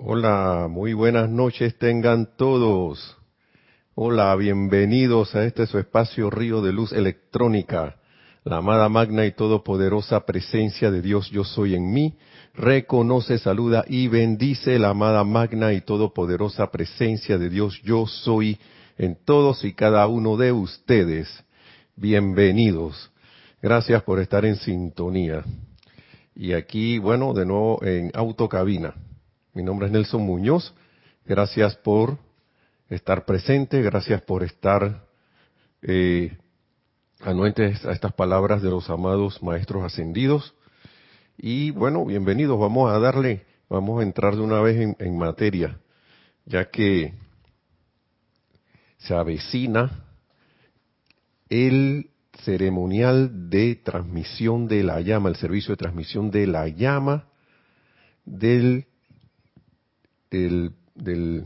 Hola, muy buenas noches tengan todos. Hola, bienvenidos a este su espacio Río de Luz Electrónica. La amada magna y todopoderosa presencia de Dios yo soy en mí. Reconoce, saluda y bendice la amada magna y todopoderosa presencia de Dios yo soy en todos y cada uno de ustedes. Bienvenidos. Gracias por estar en sintonía. Y aquí, bueno, de nuevo en autocabina. Mi nombre es Nelson Muñoz. Gracias por estar presente, gracias por estar eh, anuentes a estas palabras de los amados maestros ascendidos. Y bueno, bienvenidos, vamos a darle, vamos a entrar de una vez en, en materia, ya que se avecina el ceremonial de transmisión de la llama, el servicio de transmisión de la llama del, del, del,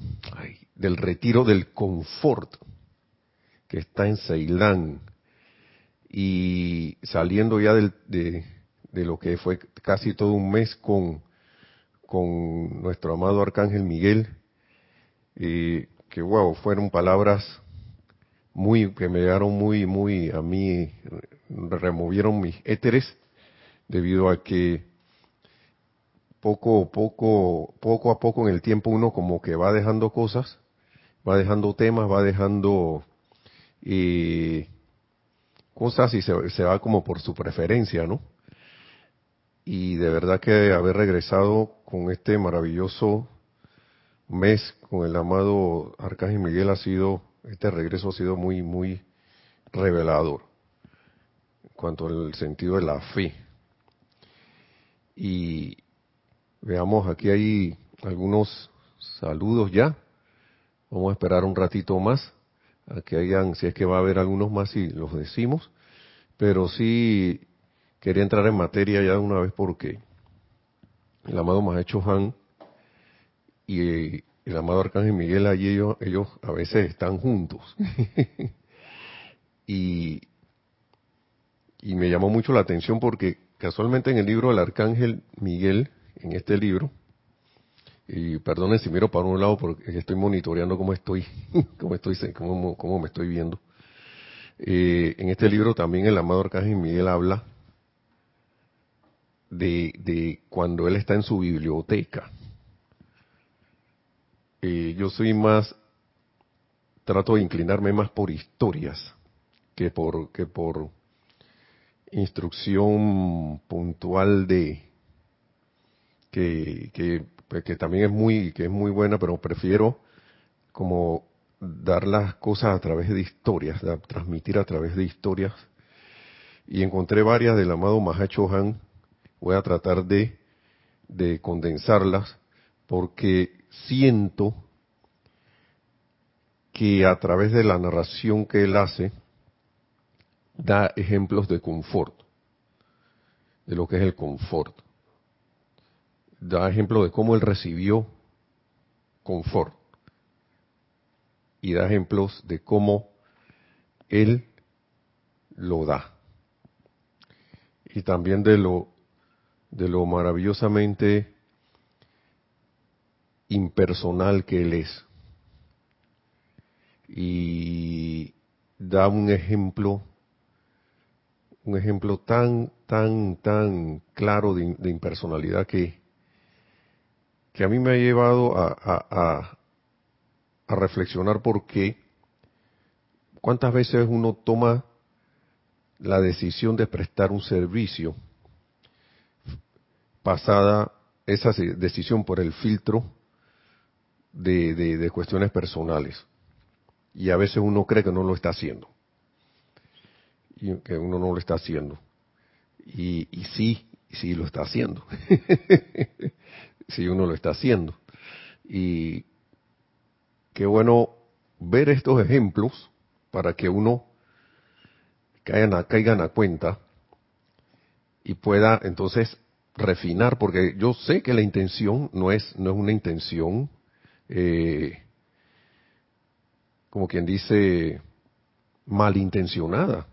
del retiro del confort que está en Ceilán. Y saliendo ya del, de, de, lo que fue casi todo un mes con, con nuestro amado Arcángel Miguel, eh, que wow, fueron palabras muy que me llegaron muy muy a mí removieron mis éteres debido a que poco poco poco a poco en el tiempo uno como que va dejando cosas va dejando temas va dejando eh, cosas y se, se va como por su preferencia no y de verdad que haber regresado con este maravilloso mes con el amado Arcángel Miguel ha sido este regreso ha sido muy, muy revelador en cuanto al sentido de la fe. Y veamos, aquí hay algunos saludos ya. Vamos a esperar un ratito más a que hayan, si es que va a haber algunos más y los decimos. Pero sí quería entrar en materia ya de una vez porque el amado Mahecho Han y el amado Arcángel Miguel allí ellos, ellos a veces están juntos. y, y me llamó mucho la atención porque casualmente en el libro del Arcángel Miguel, en este libro, y perdonen si miro para un lado porque estoy monitoreando cómo estoy, cómo estoy, cómo, cómo me estoy viendo. Eh, en este libro también el amado Arcángel Miguel habla de, de cuando él está en su biblioteca eh, yo soy más, trato de inclinarme más por historias que por, que por instrucción puntual de, que, que, pues, que también es muy, que es muy buena, pero prefiero como dar las cosas a través de historias, transmitir a través de historias. Y encontré varias del amado Mahacho Han. Voy a tratar de, de condensarlas porque siento que a través de la narración que él hace, da ejemplos de confort, de lo que es el confort. Da ejemplo de cómo él recibió confort. Y da ejemplos de cómo él lo da. Y también de lo, de lo maravillosamente impersonal que Él es. Y da un ejemplo, un ejemplo tan, tan, tan claro de, de impersonalidad que, que a mí me ha llevado a, a, a, reflexionar porque cuántas veces uno toma la decisión de prestar un servicio pasada esa decisión por el filtro de, de, de, cuestiones personales. Y a veces uno cree que no lo está haciendo. Y que uno no lo está haciendo. Y, y sí, sí lo está haciendo. sí uno lo está haciendo. Y qué bueno ver estos ejemplos para que uno caigan a, caigan a cuenta y pueda entonces refinar, porque yo sé que la intención no es, no es una intención eh, como quien dice, malintencionada.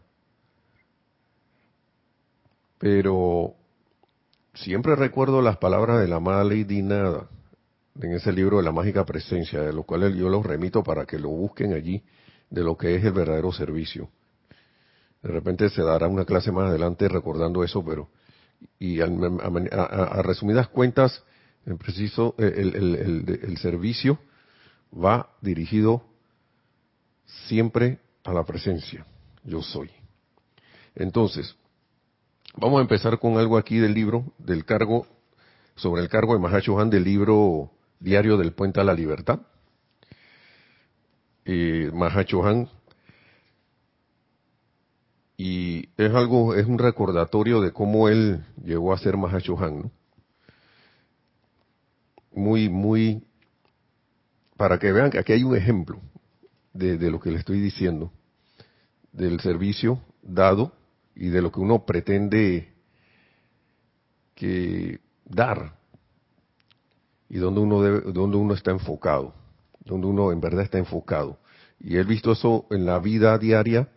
Pero siempre recuerdo las palabras de la amada Lady Nada en ese libro de la mágica presencia, de lo cual yo los remito para que lo busquen allí, de lo que es el verdadero servicio. De repente se dará una clase más adelante recordando eso, pero y a, resumidas cuentas, en preciso, el servicio va dirigido siempre a la presencia. Yo soy. Entonces, vamos a empezar con algo aquí del libro, del cargo, sobre el cargo de Mahachohan del libro Diario del Puente a la Libertad. Eh, Mahachohan y es algo, es un recordatorio de cómo él llegó a ser Mahachohan, ¿no? Muy, muy, para que vean que aquí hay un ejemplo de, de lo que le estoy diciendo, del servicio dado y de lo que uno pretende que dar y donde uno debe, donde uno está enfocado, donde uno en verdad está enfocado. Y he visto eso en la vida diaria,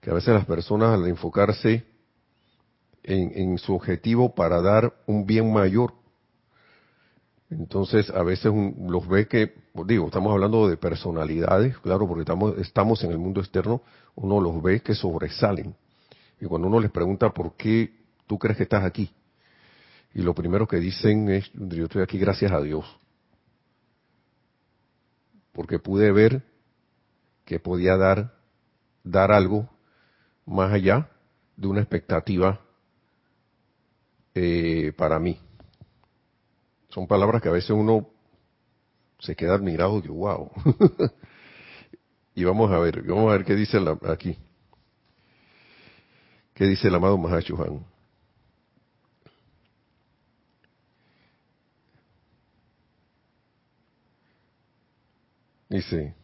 que a veces las personas al enfocarse en, su objetivo para dar un bien mayor, entonces a veces los ve que, digo, estamos hablando de personalidades, claro, porque estamos, estamos en el mundo externo, uno los ve que sobresalen y cuando uno les pregunta por qué tú crees que estás aquí, y lo primero que dicen es, yo estoy aquí gracias a Dios, porque pude ver que podía dar, dar algo más allá de una expectativa eh, para mí. Son palabras que a veces uno se queda admirado que wow. y vamos a ver, vamos a ver qué dice aquí. ¿Qué dice el amado Mahashuhan? Dice,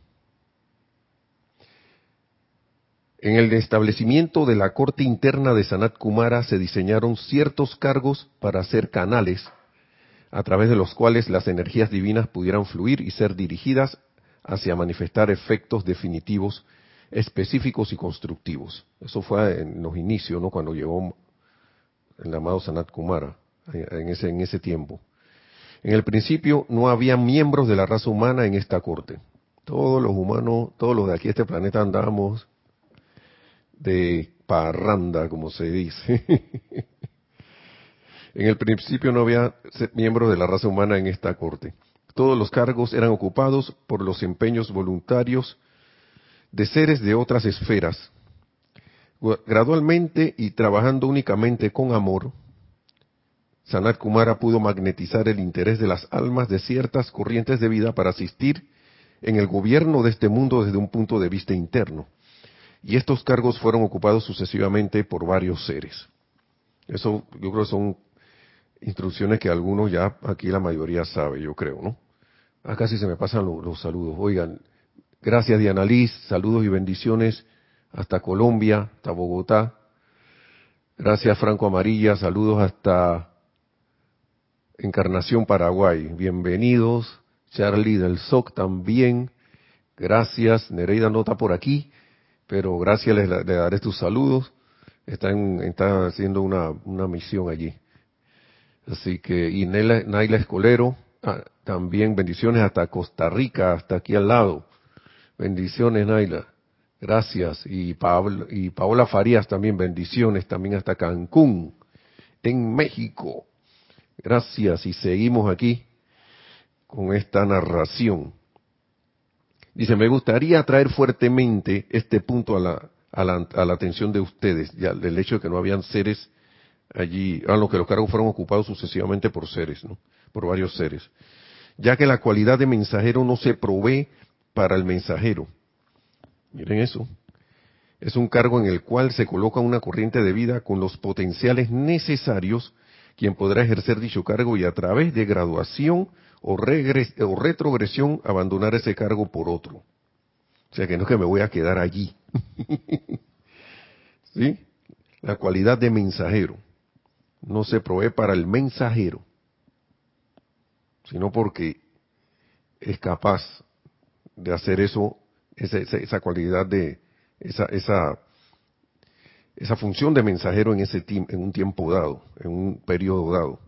en el establecimiento de la corte interna de Sanat Kumara se diseñaron ciertos cargos para ser canales a través de los cuales las energías divinas pudieran fluir y ser dirigidas hacia manifestar efectos definitivos específicos y constructivos. Eso fue en los inicios, ¿no? Cuando llegó el amado Sanat Kumara, en ese, en ese tiempo. En el principio no había miembros de la raza humana en esta corte. Todos los humanos, todos los de aquí de este planeta andábamos de parranda, como se dice. en el principio no había miembros de la raza humana en esta corte. Todos los cargos eran ocupados por los empeños voluntarios de seres de otras esferas. Gradualmente y trabajando únicamente con amor, Sanat Kumara pudo magnetizar el interés de las almas de ciertas corrientes de vida para asistir en el gobierno de este mundo desde un punto de vista interno. Y estos cargos fueron ocupados sucesivamente por varios seres. Eso yo creo son instrucciones que algunos ya aquí la mayoría sabe, yo creo, ¿no? Acá sí se me pasan los saludos. Oigan, Gracias Diana Liz, saludos y bendiciones hasta Colombia, hasta Bogotá. Gracias Franco Amarilla, saludos hasta Encarnación Paraguay. Bienvenidos. Charlie del SOC también. Gracias. Nereida no está por aquí, pero gracias, le, daré tus saludos. Están, haciendo una, una misión allí. Así que, y Naila Escolero, ah, también bendiciones hasta Costa Rica, hasta aquí al lado. Bendiciones, Naila. Gracias. Y, Pablo, y Paola Farías también, bendiciones, también hasta Cancún, en México. Gracias. Y seguimos aquí con esta narración. Dice, me gustaría traer fuertemente este punto a la, atención de ustedes, ya del hecho de que no habían seres allí, a lo que los cargos fueron ocupados sucesivamente por seres, ¿no? Por varios seres. Ya que la cualidad de mensajero no se provee para el mensajero. Miren eso. Es un cargo en el cual se coloca una corriente de vida con los potenciales necesarios, quien podrá ejercer dicho cargo y a través de graduación o, o retrogresión abandonar ese cargo por otro. O sea que no es que me voy a quedar allí. ¿Sí? La cualidad de mensajero no se provee para el mensajero, sino porque es capaz de hacer eso, esa, esa, cualidad de, esa, esa, esa función de mensajero en, ese en un tiempo dado, en un periodo dado.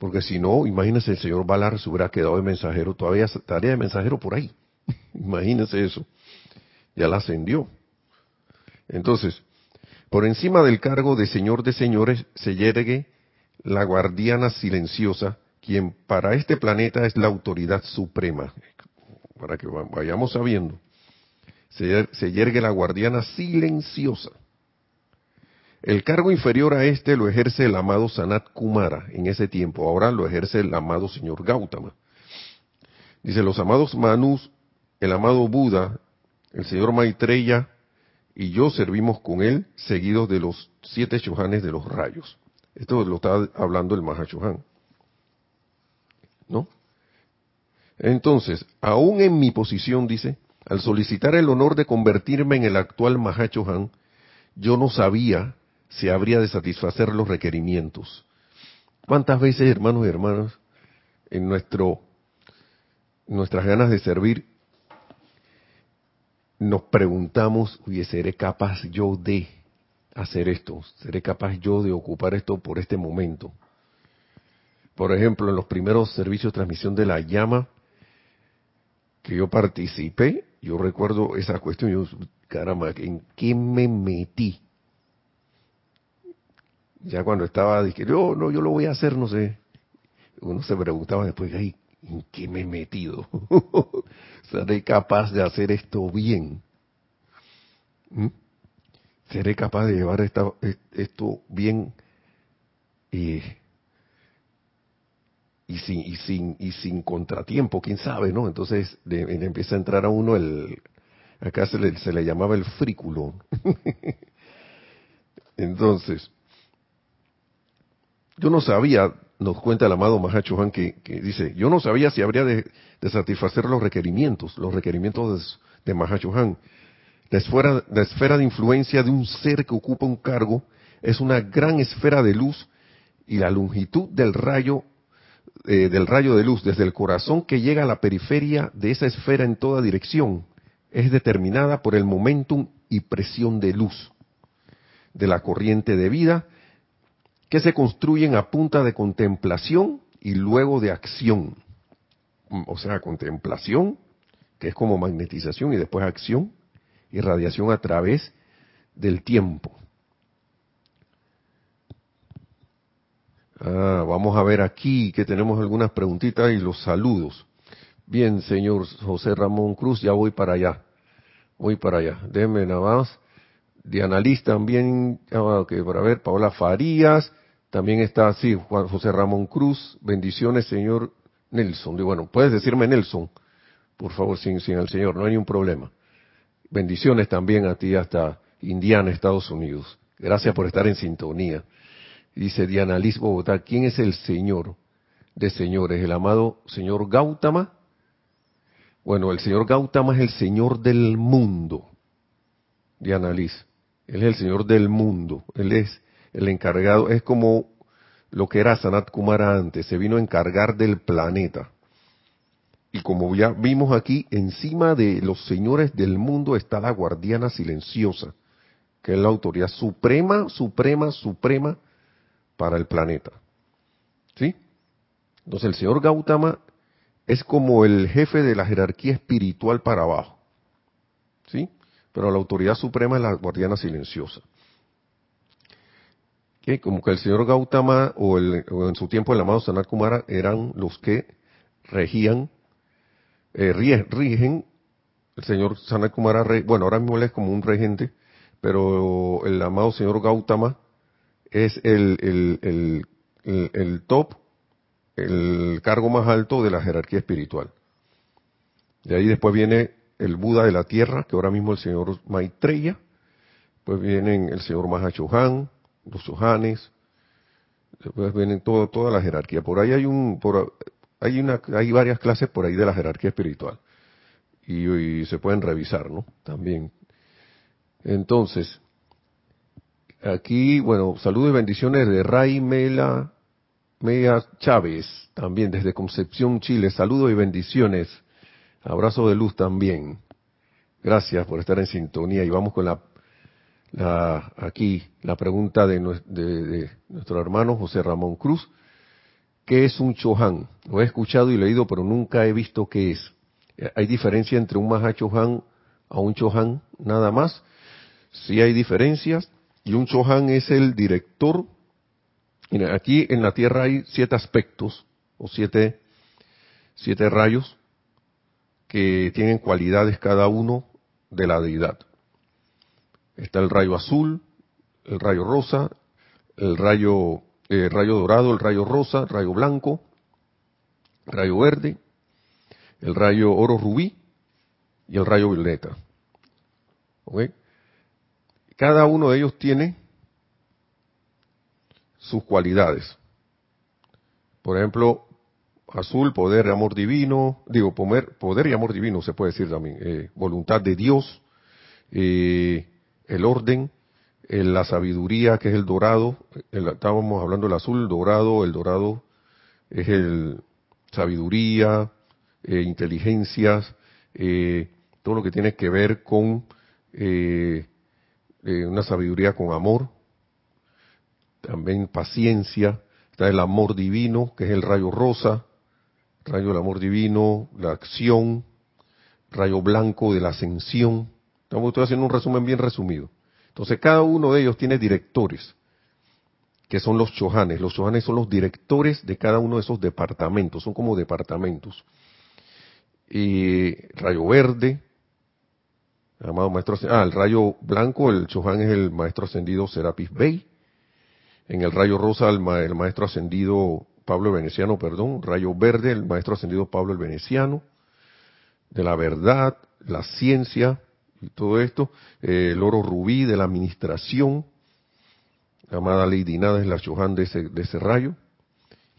Porque si no, imagínense, el señor Valar se hubiera quedado de mensajero, todavía estaría de mensajero por ahí. imagínense eso. Ya la ascendió. Entonces, por encima del cargo de señor de señores se yergue la guardiana silenciosa, quien para este planeta es la autoridad suprema. Para que vayamos sabiendo. Se, yergue la guardiana silenciosa. El cargo inferior a este lo ejerce el amado Sanat Kumara en ese tiempo. Ahora lo ejerce el amado señor Gautama. Dice, los amados Manus, el amado Buda, el señor Maitreya y yo servimos con él, seguidos de los siete chohanes de los rayos. Esto lo está hablando el Mahachohan. ¿No? Entonces, aún en mi posición, dice, al solicitar el honor de convertirme en el actual Mahachohan, yo no sabía si habría de satisfacer los requerimientos. ¿Cuántas veces, hermanos y hermanas, en nuestro nuestras ganas de servir nos preguntamos, oye, ¿seré capaz yo de hacer esto? ¿Seré capaz yo de ocupar esto por este momento? Por ejemplo, en los primeros servicios de transmisión de la llama que yo participé, yo recuerdo esa cuestión, yo, caramba, ¿en qué me metí? Ya cuando estaba, dije, yo, no, yo lo voy a hacer, no sé. Uno se preguntaba después, ay, ¿en qué me he metido? ¿Seré capaz de hacer esto bien? ¿Mm? ¿Seré capaz de llevar esta, esto bien y, sin, y, sin, y sin contratiempo? ¿Quién sabe, no? Entonces empieza a entrar a uno el... Acá se le, se le llamaba el frículo. Entonces, yo no sabía nos cuenta el amado Mahacho Juan que, dice, yo no sabía si habría de, satisfacer los requerimientos, los requerimientos de, de Mahacho Han. La esfera, la esfera de influencia de un ser que ocupa un cargo es una gran esfera de luz y la longitud del rayo eh, del rayo de luz desde el corazón que llega a la periferia de esa esfera en toda dirección es determinada por el momentum y presión de luz de la corriente de vida que se construyen a punta de contemplación y luego de acción. O sea, contemplación, que es como magnetización, y después acción y radiación a través del tiempo. Ah, vamos a ver aquí que tenemos algunas preguntitas y los saludos. Bien, señor José Ramón Cruz, ya voy para allá. Voy para allá. Déjenme nada más. Diana Liz también, que para ver, Paola Farías, también está así, Juan José Ramón Cruz, bendiciones, señor Nelson. Y bueno, puedes decirme Nelson, por favor, sin, sin el señor, no hay ningún problema. Bendiciones también a ti hasta Indiana, Estados Unidos. Gracias por estar en sintonía. Dice Diana Liz Bogotá, ¿quién es el señor de señores? ¿El amado señor Gautama? Bueno, el señor Gautama es el señor del mundo. Diana Liz. Él es el señor del mundo. Él es el encargado, es como lo que era Sanat Kumara antes, se vino a encargar del planeta. Y como ya vimos aquí, encima de los señores del mundo está la guardiana silenciosa, que es la autoridad suprema, suprema, suprema para el planeta. ¿Sí? Entonces el señor Gautama es como el jefe de la jerarquía espiritual para abajo. ¿Sí? Pero la autoridad suprema es la guardiana silenciosa como que el señor Gautama o, en su tiempo el amado Sanat Kumara eran los que regían, eh, rigen, el señor Sanat Kumara, bueno, ahora mismo él es como un regente, pero el amado señor Gautama es el, el, el, el top, el cargo más alto de la jerarquía espiritual. De ahí después viene el Buda de la Tierra, que ahora mismo el señor Maitreya, pues vienen el señor Mahachohan, los Sohanes, después vienen todo, toda la jerarquía. Por ahí hay un, por, hay una, hay varias clases por ahí de la jerarquía espiritual y, se pueden revisar, ¿no? También. Entonces, aquí, bueno, saludos y bendiciones de Ray Mela, Mea Chávez, también desde Concepción, Chile. Saludos y bendiciones. Abrazo de luz también. Gracias por estar en sintonía y vamos con la la, aquí la pregunta de, nuestro hermano José Ramón Cruz, ¿qué es un Chohan? Lo he escuchado y leído, pero nunca he visto qué es. ¿Hay diferencia entre un Mahachohan a un Chohan nada más? Sí hay diferencias. Y un Chohan es el director. Mira, aquí en la Tierra hay siete aspectos, o siete, siete rayos, que tienen cualidades cada uno de la deidad. Está el rayo azul, el rayo rosa, el rayo, eh, rayo dorado, el rayo rosa, rayo blanco, rayo verde, el rayo oro rubí y el rayo violeta. Cada uno de ellos tiene sus cualidades. Por ejemplo, azul, poder y amor divino, digo, poder, y amor divino se puede decir también, eh, voluntad de Dios, eh, el orden, la sabiduría que es el dorado, estábamos hablando del azul, el dorado, el dorado es el sabiduría, eh, inteligencias, eh, todo lo que tiene que ver con eh, una sabiduría con amor, también paciencia, está el amor divino, que es el rayo rosa, rayo del amor divino, la acción, rayo blanco de la ascensión. Estamos estoy haciendo un resumen bien resumido. Entonces cada uno de ellos tiene directores, que son los chohanes. Los chohanes son los directores de cada uno de esos departamentos, son como departamentos. Y rayo verde, amado maestro, ah, el rayo blanco, el chohan es el maestro ascendido Serapis Bey. En el rayo rosa, el, el maestro ascendido Pablo el Veneciano, perdón. Rayo verde, el maestro ascendido Pablo el Veneciano. De la verdad, la ciencia, y todo esto, eh, el oro rubí de la administración, la amada Lady Nada es la Chohan de ese, de ese rayo,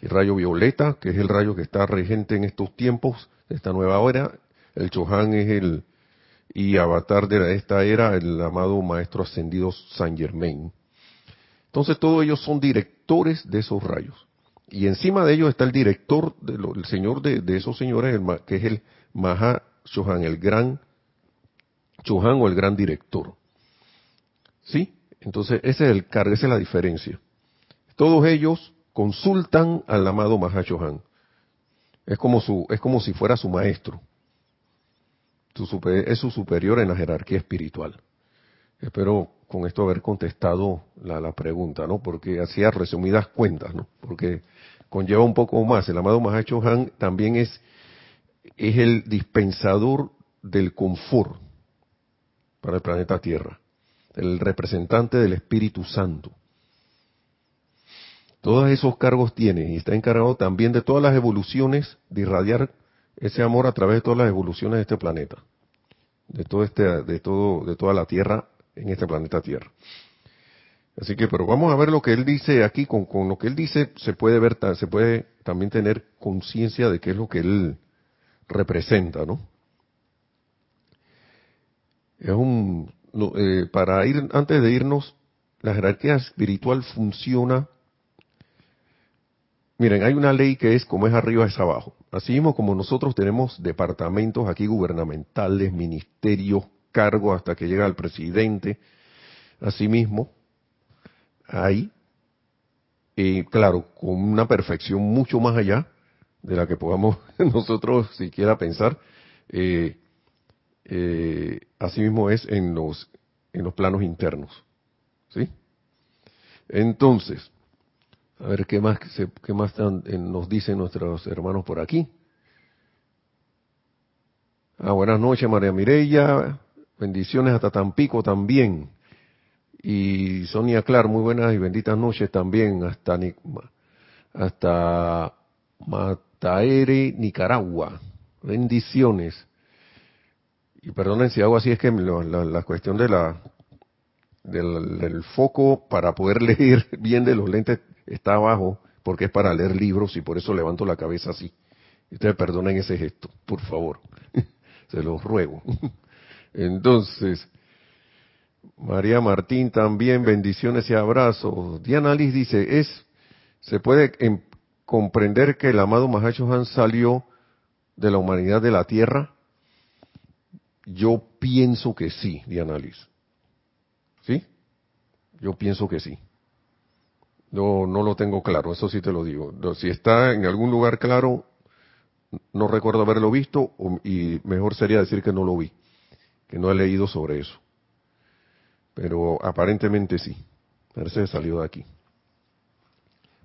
el rayo violeta, que es el rayo que está regente en estos tiempos, de esta nueva era, el Chohan es el y avatar de esta era, el amado maestro ascendido San Germain. Entonces todos ellos son directores de esos rayos. Y encima de ellos está el director, de el señor de, esos señores, que es el Maha Chohan, el gran Chohan o el gran director. ¿Sí? Entonces, ese es el cargo, esa es la diferencia. Todos ellos consultan al amado Chohan. Como su, es como si fuera su maestro. Es su superior en la jerarquía espiritual. Espero con esto haber contestado la, la pregunta, ¿no? Porque hacía resumidas cuentas, ¿no? Porque conlleva un poco más. El amado Chohan también es, es el dispensador del confort para el planeta Tierra, el representante del Espíritu Santo. Todos esos cargos tiene y está encargado también de todas las evoluciones, de irradiar ese amor a través de todas las evoluciones de este planeta, de todo este, de todo, de toda la Tierra en este planeta Tierra. Así que, pero vamos a ver lo que él dice aquí. Con, con lo que él dice se puede ver, se puede también tener conciencia de qué es lo que él representa, ¿no? Es un, eh, para ir, antes de irnos, la jerarquía espiritual funciona. Miren, hay una ley que es como es arriba es abajo. Así mismo como nosotros tenemos departamentos aquí gubernamentales, ministerios, cargos hasta que llega el presidente, asimismo, hay, y claro, con una perfección mucho más allá de la que podamos nosotros siquiera pensar, eh, eh, asimismo es en los, en los planos internos. ¿Sí? Entonces, a ver qué más, qué más nos dicen nuestros hermanos por aquí. Ah, buenas noches, María Mireya. Bendiciones hasta Tampico también. Y Sonia Clar, muy buenas y benditas noches también hasta, hasta Mataere, Nicaragua. Bendiciones y perdonen si hago así, es que la, cuestión de la del, foco para poder leer bien de los lentes está abajo, porque es para leer libros y por eso levanto la cabeza así. Ustedes perdonen ese gesto, por favor. Se los ruego. Entonces, María Martín también, bendiciones y abrazos. Diana Liz dice, es, se puede em, comprender que el amado Mahacho Han salió de la humanidad de la tierra yo pienso que sí, Diana Liz. ¿Sí? Yo pienso que sí. No, no lo tengo claro, eso sí te lo digo. Si está en algún lugar claro, no recuerdo haberlo visto y mejor sería decir que no lo vi, que no he leído sobre eso. Pero aparentemente sí, parece que salió de aquí.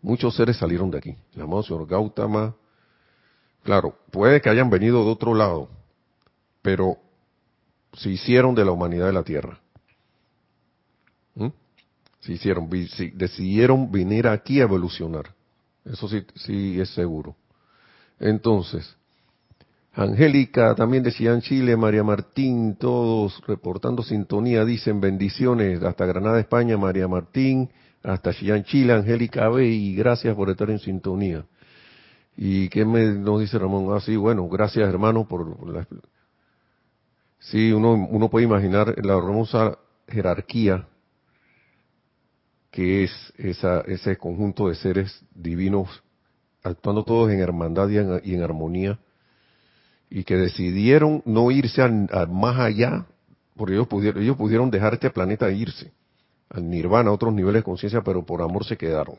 Muchos seres salieron de aquí. El amado señor Gautama, claro, puede que hayan venido de otro lado, pero se hicieron de la humanidad de la Tierra. ¿Mm? Se hicieron, decidieron venir aquí a evolucionar. Eso sí, sí es seguro. Entonces, Angélica también decía en Chile, María Martín, todos reportando sintonía, dicen bendiciones hasta Granada, España, María Martín, hasta Chillán, Chile, Angélica B, y gracias por estar en sintonía. ¿Y qué me nos dice Ramón? Ah, sí, bueno, gracias hermano por la... Sí, uno, uno puede imaginar la hermosa jerarquía que es esa, ese conjunto de seres divinos actuando todos en hermandad y en, armonía, y que decidieron no irse más allá, porque ellos pudieron, ellos pudieron dejar este planeta e irse al nirvana, a otros niveles de conciencia, pero por amor se quedaron,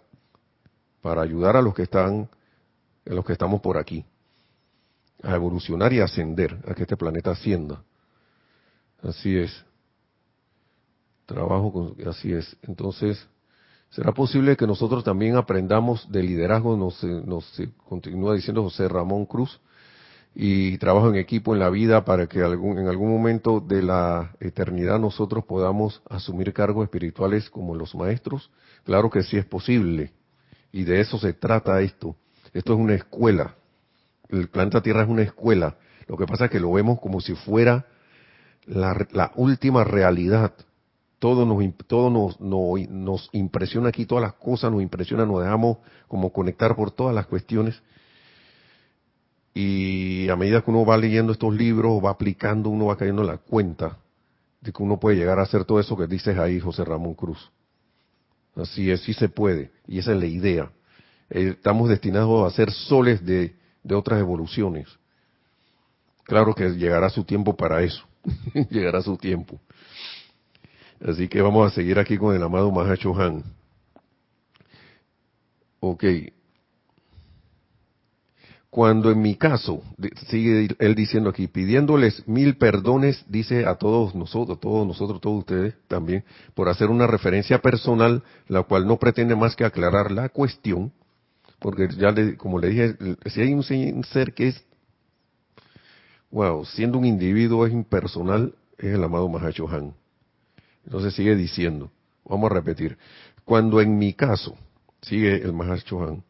para ayudar a los que están, a los que estamos por aquí, a evolucionar y ascender, a que este planeta ascienda. Así es. Trabajo con, así es. Entonces, ¿Será posible que nosotros también aprendamos de liderazgo? Nos, nos continúa diciendo José Ramón Cruz. Y trabajo en equipo en la vida para que algún, en algún momento de la eternidad nosotros podamos asumir cargos espirituales como los maestros. Claro que sí es posible. Y de eso se trata esto. Esto es una escuela. El planeta Tierra es una escuela. Lo que pasa es que lo vemos como si fuera la, la última realidad todo nos todo nos, nos, impresiona aquí, todas las cosas nos impresionan, nos dejamos como conectar por todas las cuestiones. Y a medida que uno va leyendo estos libros, va aplicando, uno va cayendo en la cuenta de que uno puede llegar a hacer todo eso que dices ahí, José Ramón Cruz. Así es, sí se puede, y esa es la idea. Eh, estamos destinados a ser soles de otras evoluciones. Claro que llegará su tiempo para eso, llegará su tiempo. Así que vamos a seguir aquí con el amado Mahacho Han. Ok. Cuando en mi caso, sigue él diciendo aquí, pidiéndoles mil perdones, dice a todos nosotros, todos nosotros, todos ustedes también, por hacer una referencia personal, la cual no pretende más que aclarar la cuestión, porque ya le, como le dije, si hay un ser que es, wow, siendo un individuo es impersonal, es el amado Mahacho Han. Entonces sigue diciendo, vamos a repetir, cuando en mi caso, sigue el Mahachohan,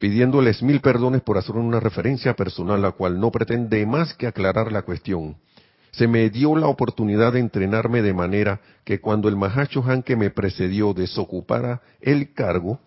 pidiéndoles mil perdones por hacer una referencia personal, la cual no pretende más que aclarar la cuestión. Se me dio la oportunidad de entrenarme de manera que cuando el Mahachohan que me precedió desocupara el cargo,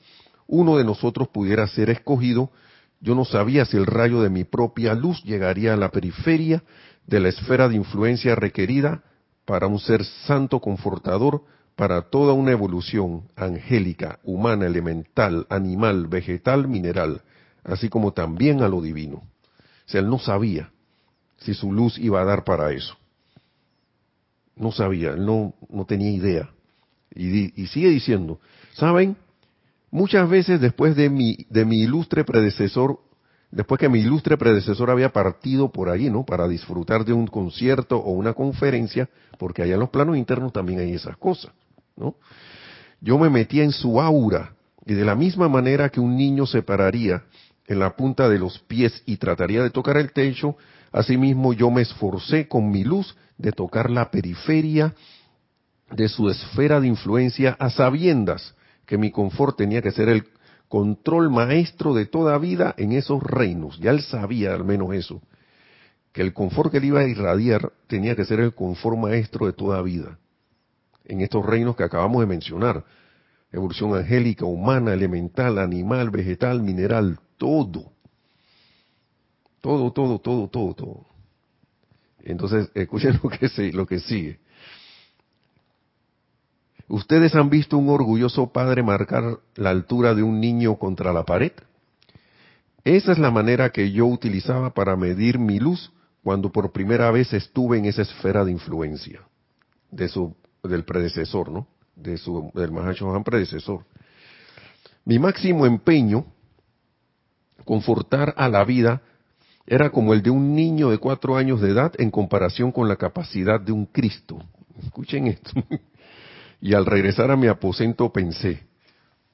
uno de nosotros pudiera ser escogido, yo no sabía si el rayo de mi propia luz llegaría a la periferia de la esfera de influencia requerida para un ser santo confortador para toda una evolución angélica, humana, elemental, animal, vegetal, mineral, así como también a lo divino. O sea, él no sabía si su luz iba a dar para eso. No sabía, él no, no tenía idea. Y, y sigue diciendo, ¿saben? Muchas veces después de mi, de mi ilustre predecesor después que mi ilustre predecesor había partido por allí, ¿no? Para disfrutar de un concierto o una conferencia, porque allá en los planos internos también hay esas cosas, ¿no? Yo me metía en su aura y de la misma manera que un niño se pararía en la punta de los pies y trataría de tocar el techo, asimismo yo me esforcé con mi luz de tocar la periferia de su esfera de influencia a sabiendas que mi confort tenía que ser el control maestro de toda vida en esos reinos. Ya él sabía al menos eso, que el confort que él iba a irradiar tenía que ser el confort maestro de toda vida, en estos reinos que acabamos de mencionar. Evolución angélica, humana, elemental, animal, vegetal, mineral, todo. Todo, todo, todo, todo, todo. Entonces, escuchen lo que, lo que sigue. ¿Ustedes han visto un orgulloso padre marcar la altura de un niño contra la pared? Esa es la manera que yo utilizaba para medir mi luz cuando por primera vez estuve en esa esfera de influencia de su del predecesor, ¿no? De su del Mahashohan predecesor. Mi máximo empeño, confortar a la vida, era como el de un niño de cuatro años de edad en comparación con la capacidad de un Cristo. Escuchen esto. Y al regresar a mi aposento pensé,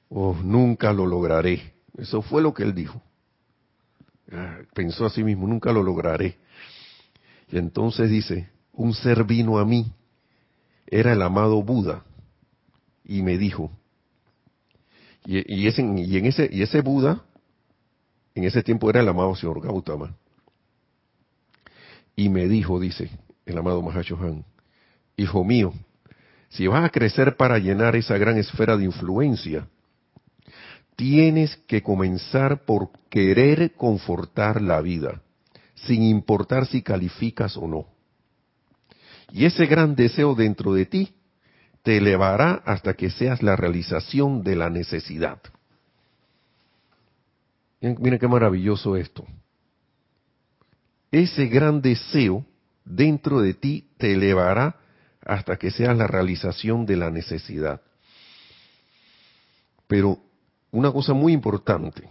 oh, nunca lo lograré. Eso fue lo que él dijo. Ah, pensó a sí mismo, nunca lo lograré. Y entonces dice, un ser vino a mí, era el amado Buda, y me dijo, y, ese, y en ese, y ese Buda, en ese tiempo era el amado señor Gautama, y me dijo, dice el amado Mahashohan, hijo mío, si vas a crecer para llenar esa gran esfera de influencia, tienes que comenzar por querer confortar la vida, sin importar si calificas o no. Y ese gran deseo dentro de ti te elevará hasta que seas la realización de la necesidad. Miren qué maravilloso esto. Ese gran deseo dentro de ti te elevará hasta que seas la realización de la necesidad. Pero una cosa muy importante,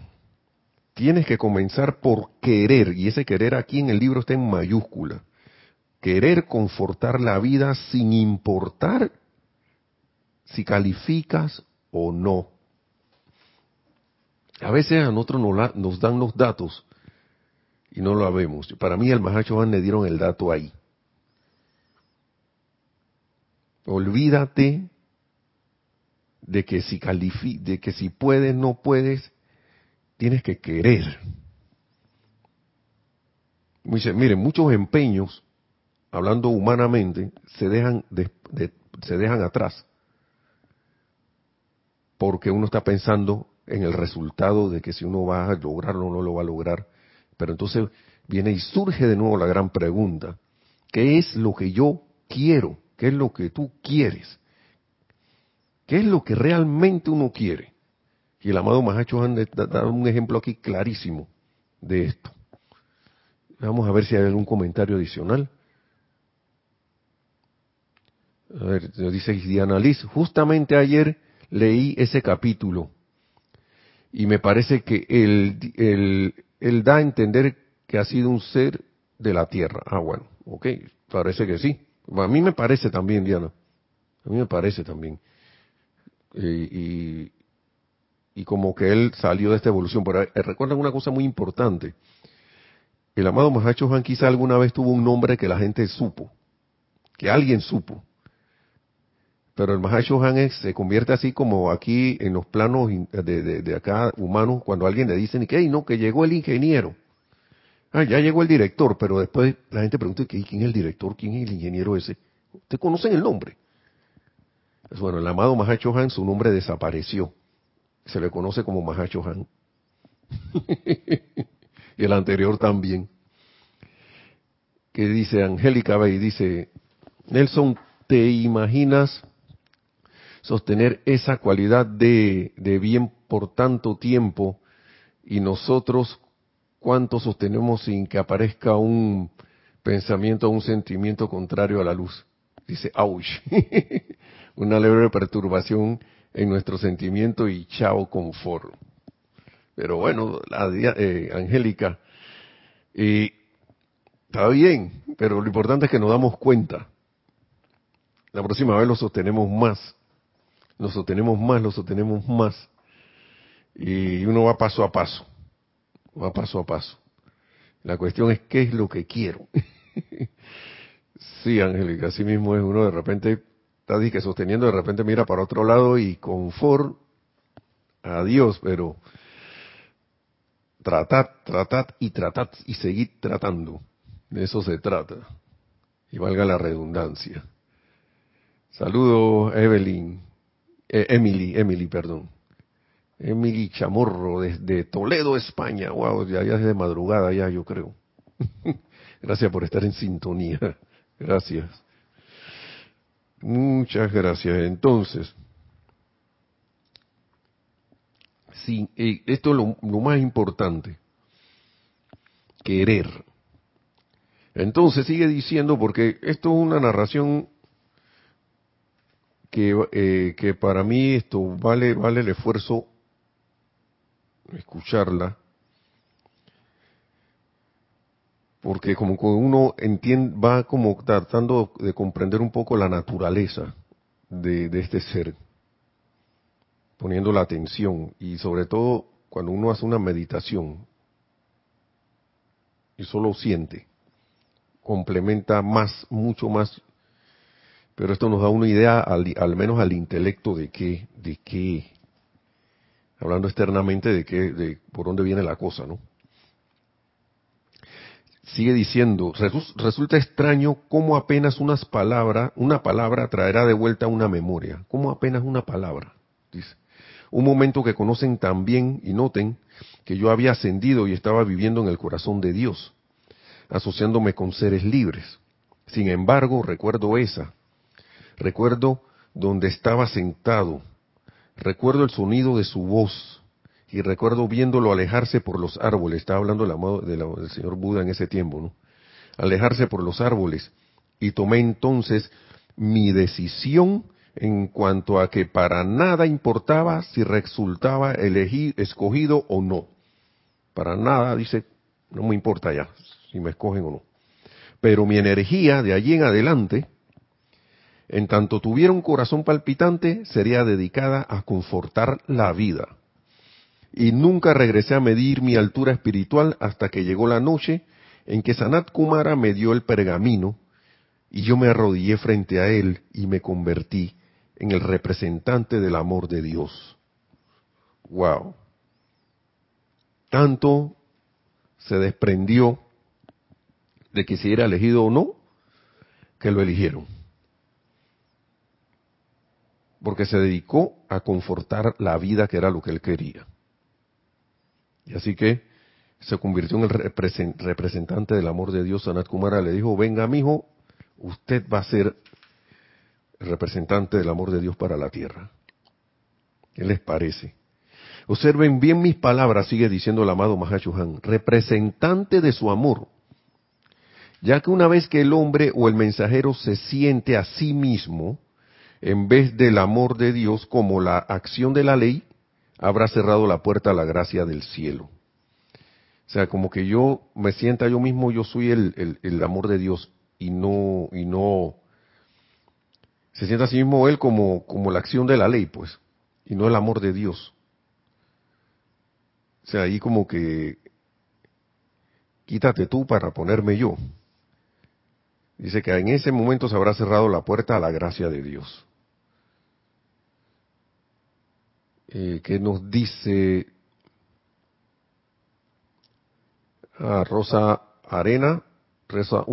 tienes que comenzar por querer, y ese querer aquí en el libro está en mayúscula, querer confortar la vida sin importar si calificas o no. A veces a nosotros nos, dan los datos y no lo vemos. Para mí el Mahacho le dieron el dato ahí. Olvídate de que si califi de que si puedes, no puedes, tienes que querer. Miren, muchos empeños, hablando humanamente, se dejan, se dejan atrás. Porque uno está pensando en el resultado de que si uno va a lograrlo o no lo va a lograr. Pero entonces viene y surge de nuevo la gran pregunta. ¿Qué es lo que yo quiero? ¿Qué es lo que tú quieres? ¿Qué es lo que realmente uno quiere? Y el amado Mahacho han dado un ejemplo aquí clarísimo de esto. Vamos a ver si hay algún comentario adicional. A ver, dice Diana Liz, justamente ayer leí ese capítulo y me parece que él, él da a entender que ha sido un ser de la tierra. Ah, bueno, ok, parece que sí. A mí me parece también, Diana. A mí me parece también y, y, como que él salió de esta evolución. Pero eh, recuerdan una cosa muy importante. El amado Mahacho Han quizá alguna vez tuvo un nombre que la gente supo, que alguien supo. Pero el Mahacho Han se convierte así como aquí en los planos de, de, acá humanos, cuando alguien le dicen que, no, que llegó el ingeniero. Ah, ya llegó el director, pero después la gente pregunta, ¿quién es el director? ¿Quién es el ingeniero ese? ¿Ustedes conocen el nombre? Pues bueno, el amado Mahacho Han, su nombre desapareció. Se le conoce como Mahacho Han. y el anterior también. Que dice Angélica Bay, dice, Nelson, ¿te imaginas sostener esa cualidad de, de bien por tanto tiempo y nosotros cuánto sostenemos sin que aparezca un pensamiento o un sentimiento contrario a la luz? Dice, ouch. una leve perturbación en nuestro sentimiento y chao confort. Pero bueno, la, eh, Angélica, y está bien, pero lo importante es que nos damos cuenta. La próxima vez lo sostenemos más, lo sostenemos más, lo sostenemos más. Y uno va paso a paso, va paso a paso. La cuestión es qué es lo que quiero. sí, Angélica, así mismo es uno de repente está que sosteniendo, de repente mira para otro lado y confort, adiós, pero tratad, tratad y tratad y seguid tratando. De eso se trata. Y valga la redundancia. Saludos, Evelyn, eh, Emily, Emily, perdón. Emily Chamorro, desde Toledo, España. Wow, ya, ya es de madrugada ya, yo creo. Gracias por estar en sintonía. Gracias. Muchas gracias. Entonces, sí, esto es lo, más importante. Querer. Entonces sigue diciendo, porque esto es una narración que, eh, que para mí esto vale, vale el esfuerzo escucharla, porque como uno entiende, va como tratando de comprender un poco la naturaleza de, de este ser, poniendo la atención y sobre todo cuando uno hace una meditación y solo siente, complementa más, mucho más, pero esto nos da una idea al, al menos al intelecto de qué, de qué, hablando externamente de qué, de por dónde viene la cosa, ¿no? Sigue diciendo, resulta extraño cómo apenas unas palabras, una palabra traerá de vuelta una memoria, cómo apenas una palabra, dice. Un momento que conocen tan bien y noten que yo había ascendido y estaba viviendo en el corazón de Dios, asociándome con seres libres. Sin embargo, recuerdo esa. Recuerdo donde estaba sentado. Recuerdo el sonido de su voz. Y recuerdo viéndolo alejarse por los árboles. Estaba hablando del señor Buda en ese tiempo, ¿no? Alejarse por los árboles. Y tomé entonces mi decisión en cuanto a que para nada importaba si resultaba elegido, escogido o no. Para nada, dice, no me importa ya si me escogen o no. Pero mi energía de allí en adelante, en tanto tuviera un corazón palpitante, sería dedicada a confortar la vida. Y nunca regresé a medir mi altura espiritual hasta que llegó la noche en que Sanat Kumara me dio el pergamino y yo me arrodillé frente a él y me convertí en el representante del amor de Dios. Wow. Tanto se desprendió de que si era elegido o no, que lo eligieron. Porque se dedicó a confortar la vida que era lo que él quería. Y así que se convirtió en el representante del amor de Dios. Sanat Kumara le dijo, venga mijo, usted va a ser el representante del amor de Dios para la tierra. ¿Qué les parece? Observen bien mis palabras, sigue diciendo el amado Mahachuhan, representante de su amor ya que una vez que el hombre o el mensajero se siente a sí mismo, en vez del amor de Dios como la acción de la ley, habrá cerrado la puerta a la gracia del cielo. O sea, como que yo me sienta yo mismo, yo soy el, el, amor de Dios y no, y no, se sienta a sí mismo él como, como la acción de la ley, pues, y no el amor de Dios. O sea, ahí como que quítate tú para ponerme yo. Dice que en ese momento se habrá cerrado la puerta a la gracia de Dios. Eh, ¿Qué nos dice Rosa Arena? Rosa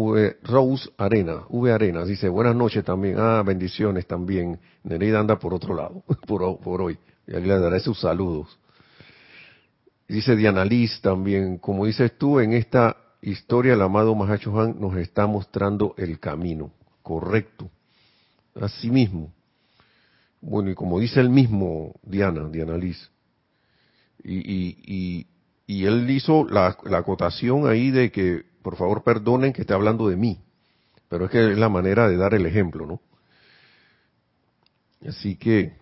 Rose Arena, V Arena, dice buenas noches también, ah, bendiciones también. Nereida anda por otro lado, por, por hoy, y le daré sus saludos. Dice Diana Liz también, como dices tú, en esta historia el amado Mahacho nos está mostrando el camino correcto. Así mismo. Bueno, y como dice el mismo Diana, Diana Liz, y, y, él hizo la, la, acotación ahí de que, por favor, perdonen que esté hablando de mí, pero es que es la manera de dar el ejemplo, ¿no? Así que,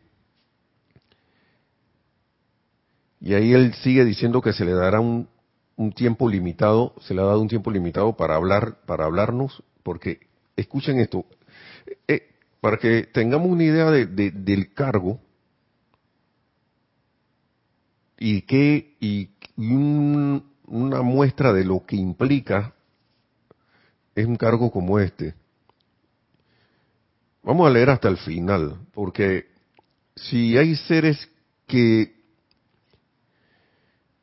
y ahí él sigue diciendo que se le dará un, un tiempo limitado, se le ha dado un tiempo limitado para hablar, para hablarnos, porque escuchen esto, eh, para que tengamos una idea de, del cargo y que y una muestra de lo que implica es un cargo como este. Vamos a leer hasta el final, porque si hay seres que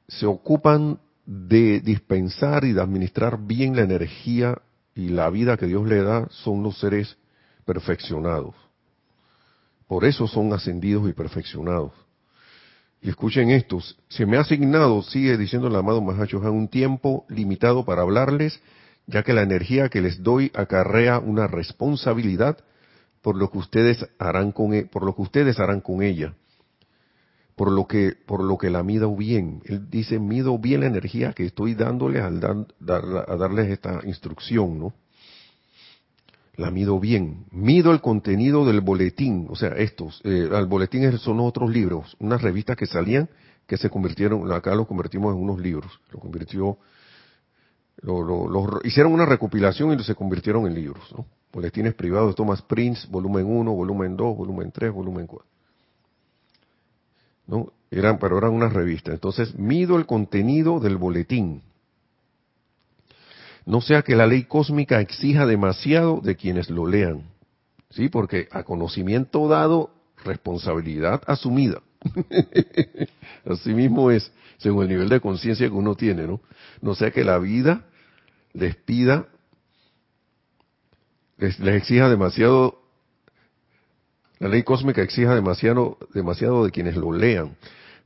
se ocupan de dispensar y de administrar bien la energía y la vida que Dios le da son los seres perfeccionados. Por eso son ascendidos y perfeccionados. Y escuchen esto, se me ha asignado, sigue diciendo el amado Mahacho un tiempo limitado para hablarles, ya que la energía que les doy acarrea una responsabilidad por lo que ustedes harán con, e, por lo que ustedes harán con ella por lo que por lo que la mido bien. Él dice, mido bien la energía que estoy dándoles al dar, a darles esta instrucción, ¿no? La mido bien. Mido el contenido del boletín, o sea, estos, eh, el boletín son otros libros, unas revistas que salían que se convirtieron, acá los convertimos en unos libros, lo convirtió, lo, hicieron una recopilación y se convirtieron en libros, ¿no? Boletines privados de Thomas Prince, volumen 1, volumen 2, volumen 3, volumen 4. ¿No? Eran, pero eran unas revistas. Entonces, mido el contenido del boletín. No sea que la ley cósmica exija demasiado de quienes lo lean. ¿Sí? Porque a conocimiento dado, responsabilidad asumida. Así mismo es, según el nivel de conciencia que uno tiene, ¿no? No sea que la vida les pida, les, exija demasiado, la ley cósmica exija demasiado, demasiado de quienes lo lean.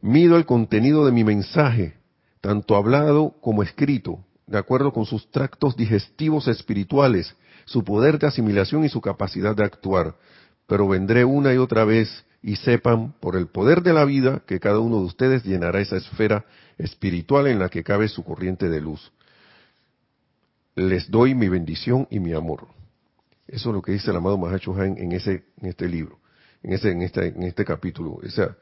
Mido el contenido de mi mensaje, tanto hablado como escrito, de acuerdo con sus tractos digestivos espirituales, su poder de asimilación y su capacidad de actuar. Pero vendré una y otra vez y sepan por el poder de la vida que cada uno de ustedes llenará esa esfera espiritual en la que cabe su corriente de luz. Les doy mi bendición y mi amor. Eso es lo que dice el amado Mahacho en ese en este libro, en ese en este en este capítulo, esa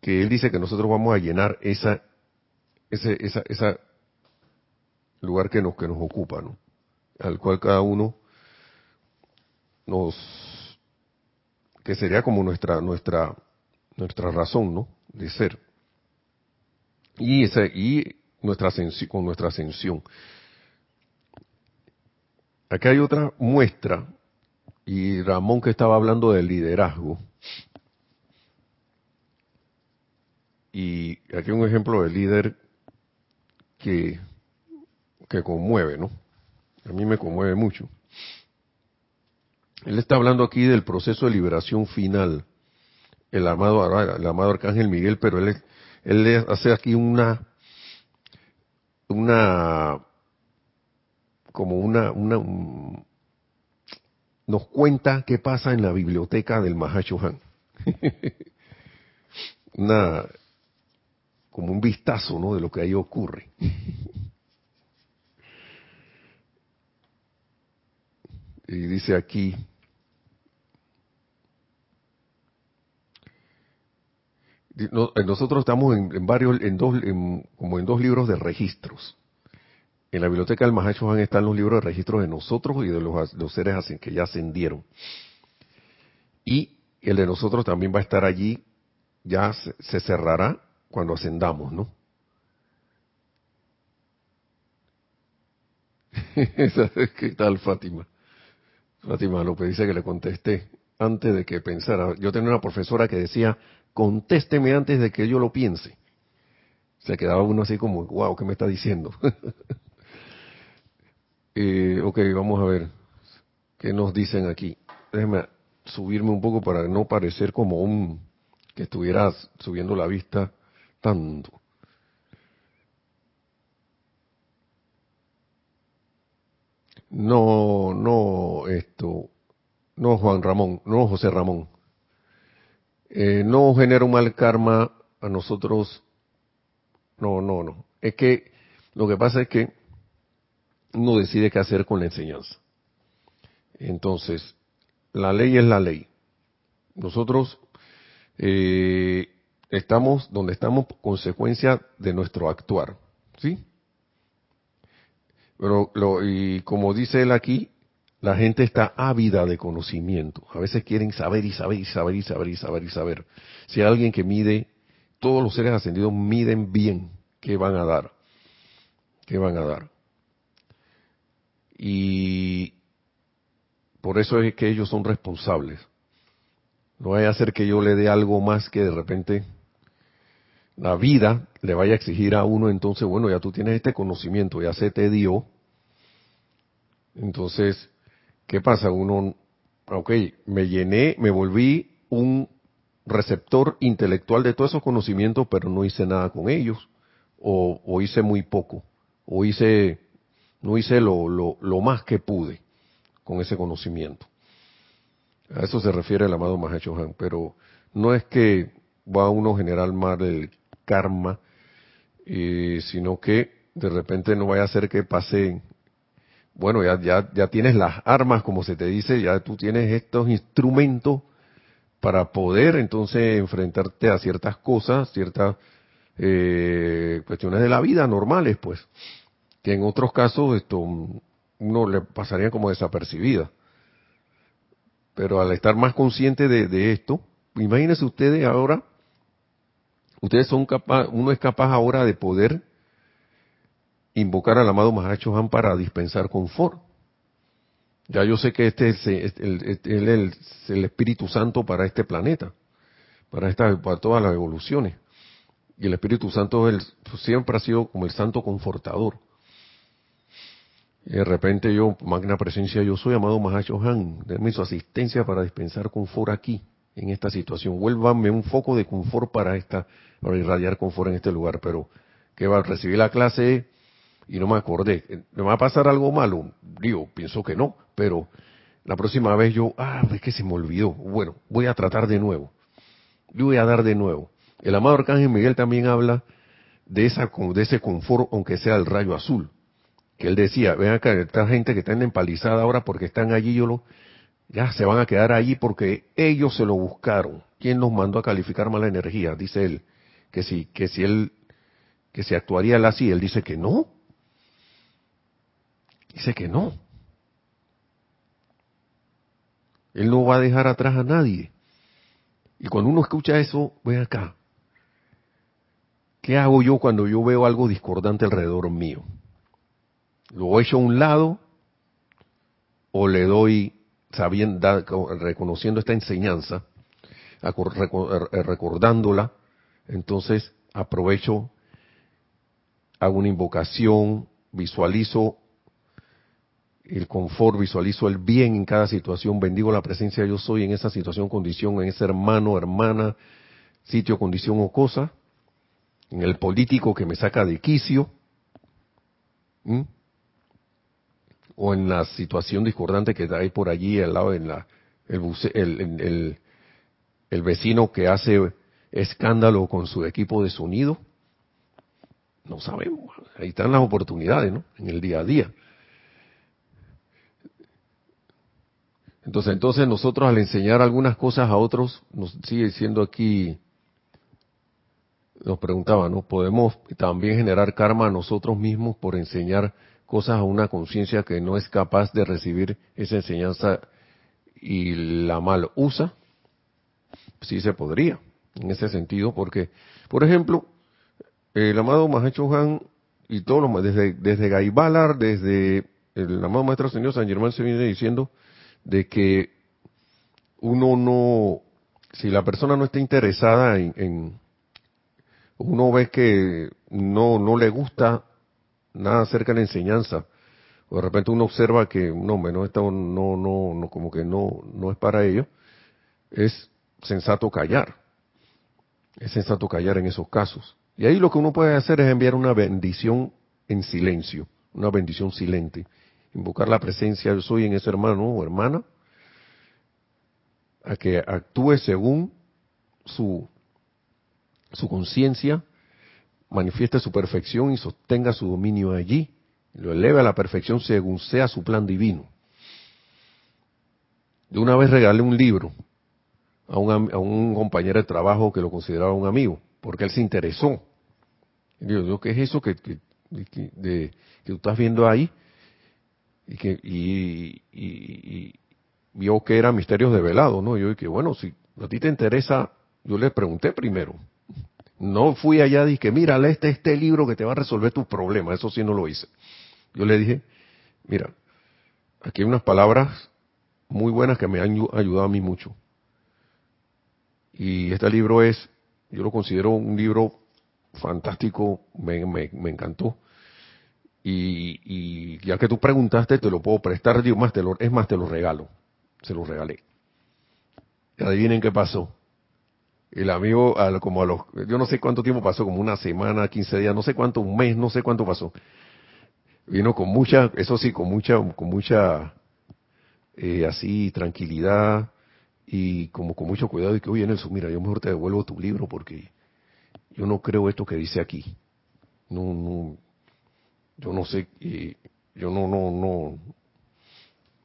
que él dice que nosotros vamos a llenar esa lugar que nos que nos ocupa, ¿no? Al cual cada uno nos que sería como nuestra nuestra nuestra razón, ¿no? De ser. Y ese y nuestra con nuestra ascensión. Aquí hay otra muestra y Ramón que estaba hablando del liderazgo. Y aquí un ejemplo de líder que que conmueve, ¿no? A mí me conmueve mucho. Él está hablando aquí del proceso de liberación final. El amado, el amado Arcángel Miguel, pero él, él hace aquí una, una, como una, una, nos cuenta qué pasa en la biblioteca del Mahashohan. una, como un vistazo, ¿no? De lo que ahí ocurre. y dice aquí, Eh, nosotros estamos en, varios, en dos, como en dos libros de registros. En la biblioteca del Mahacho están los libros de registros de nosotros y de los, seres que ya ascendieron. Y el de nosotros también va a estar allí, ya se, cerrará cuando ascendamos, ¿no? ¿Qué tal, Fátima? Fátima López dice que le contesté antes de que pensara. Yo tenía una profesora que decía, contésteme antes de que yo lo piense. Se quedaba uno así como, wow, ¿qué me está diciendo? eh, ok, vamos a ver qué nos dicen aquí. Déjeme subirme un poco para no parecer como un que estuvieras subiendo la vista tanto. No, no, esto, no Juan Ramón, no José Ramón. Eh, no genera un mal karma a nosotros. No, no, no. Es que lo que pasa es que uno decide qué hacer con la enseñanza. Entonces, la ley es la ley. Nosotros eh, estamos donde estamos consecuencia de nuestro actuar, ¿sí? Pero lo, y como dice él aquí, la gente está ávida de conocimiento. A veces quieren saber y saber y saber y saber y saber y saber. Si hay alguien que mide, todos los seres ascendidos miden bien qué van a dar. ¿Qué van a dar? Y por eso es que ellos son responsables. No vaya a ser que yo le dé algo más que de repente la vida le vaya a exigir a uno, entonces, bueno, ya tú tienes este conocimiento, ya se te dio. Entonces, ¿qué pasa? Uno, ok, me llené, me volví un receptor intelectual de todos esos conocimientos, pero no hice nada con ellos, o, hice muy poco, o hice, no hice lo, lo, más que pude con ese conocimiento. A eso se refiere el amado Mahacho Han, pero no es que va a uno generar mal el karma, eh, sino que de repente no vaya a ser que pase bueno, ya, ya, ya tienes las armas, como se te dice, ya tú tienes estos instrumentos para poder entonces enfrentarte a ciertas cosas, ciertas eh, cuestiones de la vida normales, pues, que en otros casos esto uno le pasaría como desapercibida. Pero al estar más consciente de, esto, imagínense ustedes ahora, ustedes son capaz, uno es capaz ahora de poder invocar al amado Mahacho Han para dispensar confort. Ya yo sé que este es el, Espíritu Santo para este planeta, para, esta, para todas las evoluciones. Y el Espíritu Santo siempre ha sido como el santo confortador. Y de repente yo, magna presencia, yo soy amado Mahacho Han, denme su asistencia para dispensar confort aquí, en esta situación. Vuélvame un foco de confort para esta, para irradiar confort en este lugar. Pero, que va a recibir la clase y no me acordé. ¿Me va a pasar algo malo? Digo, pienso que no, pero la próxima vez yo, ah, es que se me olvidó. Bueno, voy a tratar de nuevo. Yo voy a dar de nuevo. El amado Arcángel Miguel también habla de, esa, de ese confort, aunque sea el rayo azul. Que él decía, ven acá, esta gente que está empalizada ahora porque están allí, yo lo, ya se van a quedar allí porque ellos se lo buscaron. ¿Quién los mandó a calificar mala energía? Dice él. Que si, que si él, que se actuaría él así, él dice que no. Dice que no. Él no va a dejar atrás a nadie. Y cuando uno escucha eso, ven acá. ¿Qué hago yo cuando yo veo algo discordante alrededor mío? ¿Lo echo a un lado o le doy, sabiendo, reconociendo esta enseñanza, recordándola? Entonces aprovecho, hago una invocación, visualizo el confort, visualizo el bien en cada situación, bendigo la presencia yo soy en esa situación, condición, en ese hermano, hermana, sitio, condición o cosa, en el político que me saca de quicio, o en la situación discordante que hay por allí al lado en la el, el, vecino que hace escándalo con su equipo de sonido. No sabemos, ahí están las oportunidades, ¿no? En el día a día. Entonces, entonces nosotros al enseñar algunas cosas a otros, nos sigue siendo aquí nos preguntaba, ¿no? Podemos también generar karma a nosotros mismos por enseñar cosas a una conciencia que no es capaz de recibir esa enseñanza y la mal usa. Sí se podría, en ese sentido, porque, por ejemplo, el amado Mahacho Han y todos los, desde, desde Gaibalar, desde el amado Maestro Señor San Germán se viene diciendo de que uno no, si la persona no está interesada en uno ve que no, no le gusta nada acerca de la enseñanza, o de repente uno observa que no, no, no, no, no, como que no, no es para ello, es sensato callar. Es sensato callar en esos casos. Y ahí lo que uno puede hacer es enviar una bendición en silencio, una bendición silente. Invocar la presencia yo soy en ese hermano o hermana, a que actúe según su su conciencia, manifieste su perfección y sostenga su dominio allí, lo eleve a la perfección según sea su plan divino. De una vez regalé un libro a un, a un compañero de trabajo que lo consideraba un amigo, porque él se interesó. Y ¿qué es eso que, que, tú estás viendo ahí? Y que y, vio que era misterios develados, ¿no? Yo dije, bueno, si a ti te interesa, yo le pregunté primero, no fui allá y dije, mira, este este libro que te va a resolver tus problemas. Eso sí no lo hice. Yo le dije, mira, aquí hay unas palabras muy buenas que me han ayudado a mí mucho. Y este libro es, yo lo considero un libro fantástico, me, me, encantó. Y, y, ya que tú preguntaste, te lo puedo prestar, digo, más te lo, es más, te lo regalo. Se lo regalé. Adivinen qué pasó el amigo, como a los, yo no sé cuánto tiempo pasó, como una semana, 15 días, no sé cuánto, un mes, no sé cuánto pasó. Vino con mucha, eso sí, con mucha, con mucha, eh, así, tranquilidad y como con mucho cuidado y que, oye Nelson, mira, yo mejor te devuelvo tu libro porque yo no creo esto que dice aquí. No, no, yo no sé, eh, yo no, no, no,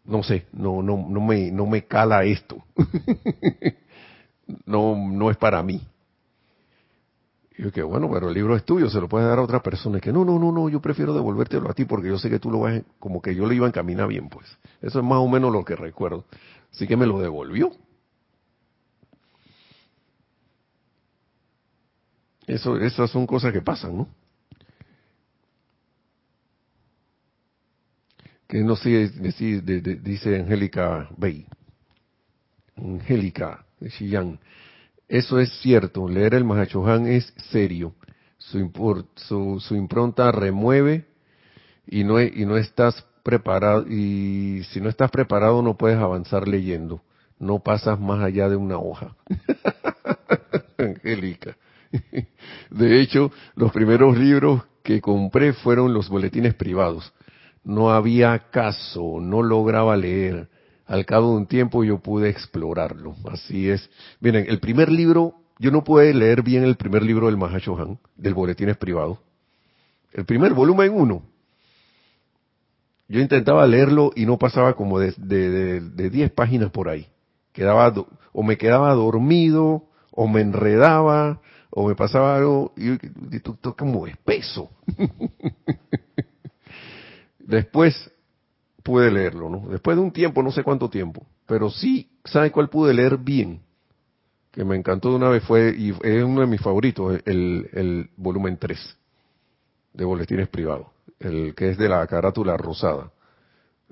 no sé, no, no, no me, no me cala esto. no, no es para mí. Y yo que bueno, pero el libro es tuyo, se lo puedes dar a otra persona. Y que no, no, no, no, yo prefiero devolvértelo a ti porque yo sé que tú lo vas, como que yo lo iba a encaminar bien, pues. Eso es más o menos lo que recuerdo. Así que me lo devolvió. Eso, esas son cosas que pasan, ¿no? Que no sé, dice Angélica Bey. Angélica Eso es cierto, leer el Mahachohan es serio. Su, impronta remueve y no, y no estás preparado, y si no estás preparado no puedes avanzar leyendo. No pasas más allá de una hoja. Angélica. De hecho, los primeros libros que compré fueron los boletines privados. No había caso, no lograba leer al cabo de un tiempo yo pude explorarlo. Así es. Miren, el primer libro, yo no pude leer bien el primer libro del Mahashohan, del Boletines Privado. El primer volumen uno. Yo intentaba leerlo y no pasaba como de 10 páginas por ahí. Quedaba, o me quedaba dormido, o me enredaba, o me pasaba algo, y, y, como espeso. Después pude leerlo, ¿no? Después de un tiempo, no sé cuánto tiempo, pero sí, ¿sabe cuál pude leer bien? Que me encantó de una vez, fue, y es uno de mis favoritos, el, volumen 3 de Boletines Privados, el que es de la carátula rosada,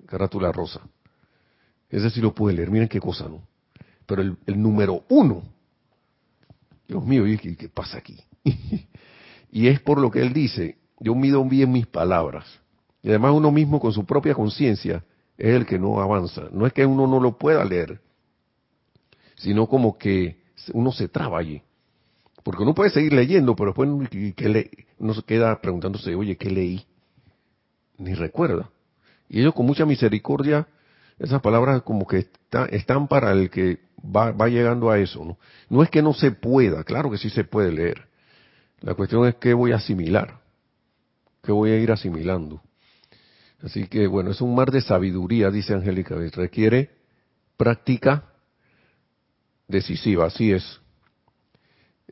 carátula rosa. Ese sí lo pude leer, miren qué cosa, ¿no? Pero el, número uno, Dios mío, ¿qué, qué pasa aquí? y es por lo que él dice, yo mido bien mis palabras y además uno mismo con su propia conciencia es el que no avanza. No es que uno no lo pueda leer, sino como que uno se traba allí. Porque uno puede seguir leyendo, pero después uno se queda preguntándose, oye, ¿qué leí? Ni recuerda. Y ellos con mucha misericordia, esas palabras como que están para el que va, va llegando a eso. ¿no? no es que no se pueda, claro que sí se puede leer. La cuestión es que voy a asimilar, que voy a ir asimilando. Así que bueno, es un mar de sabiduría, dice Angélica, requiere práctica decisiva, así es.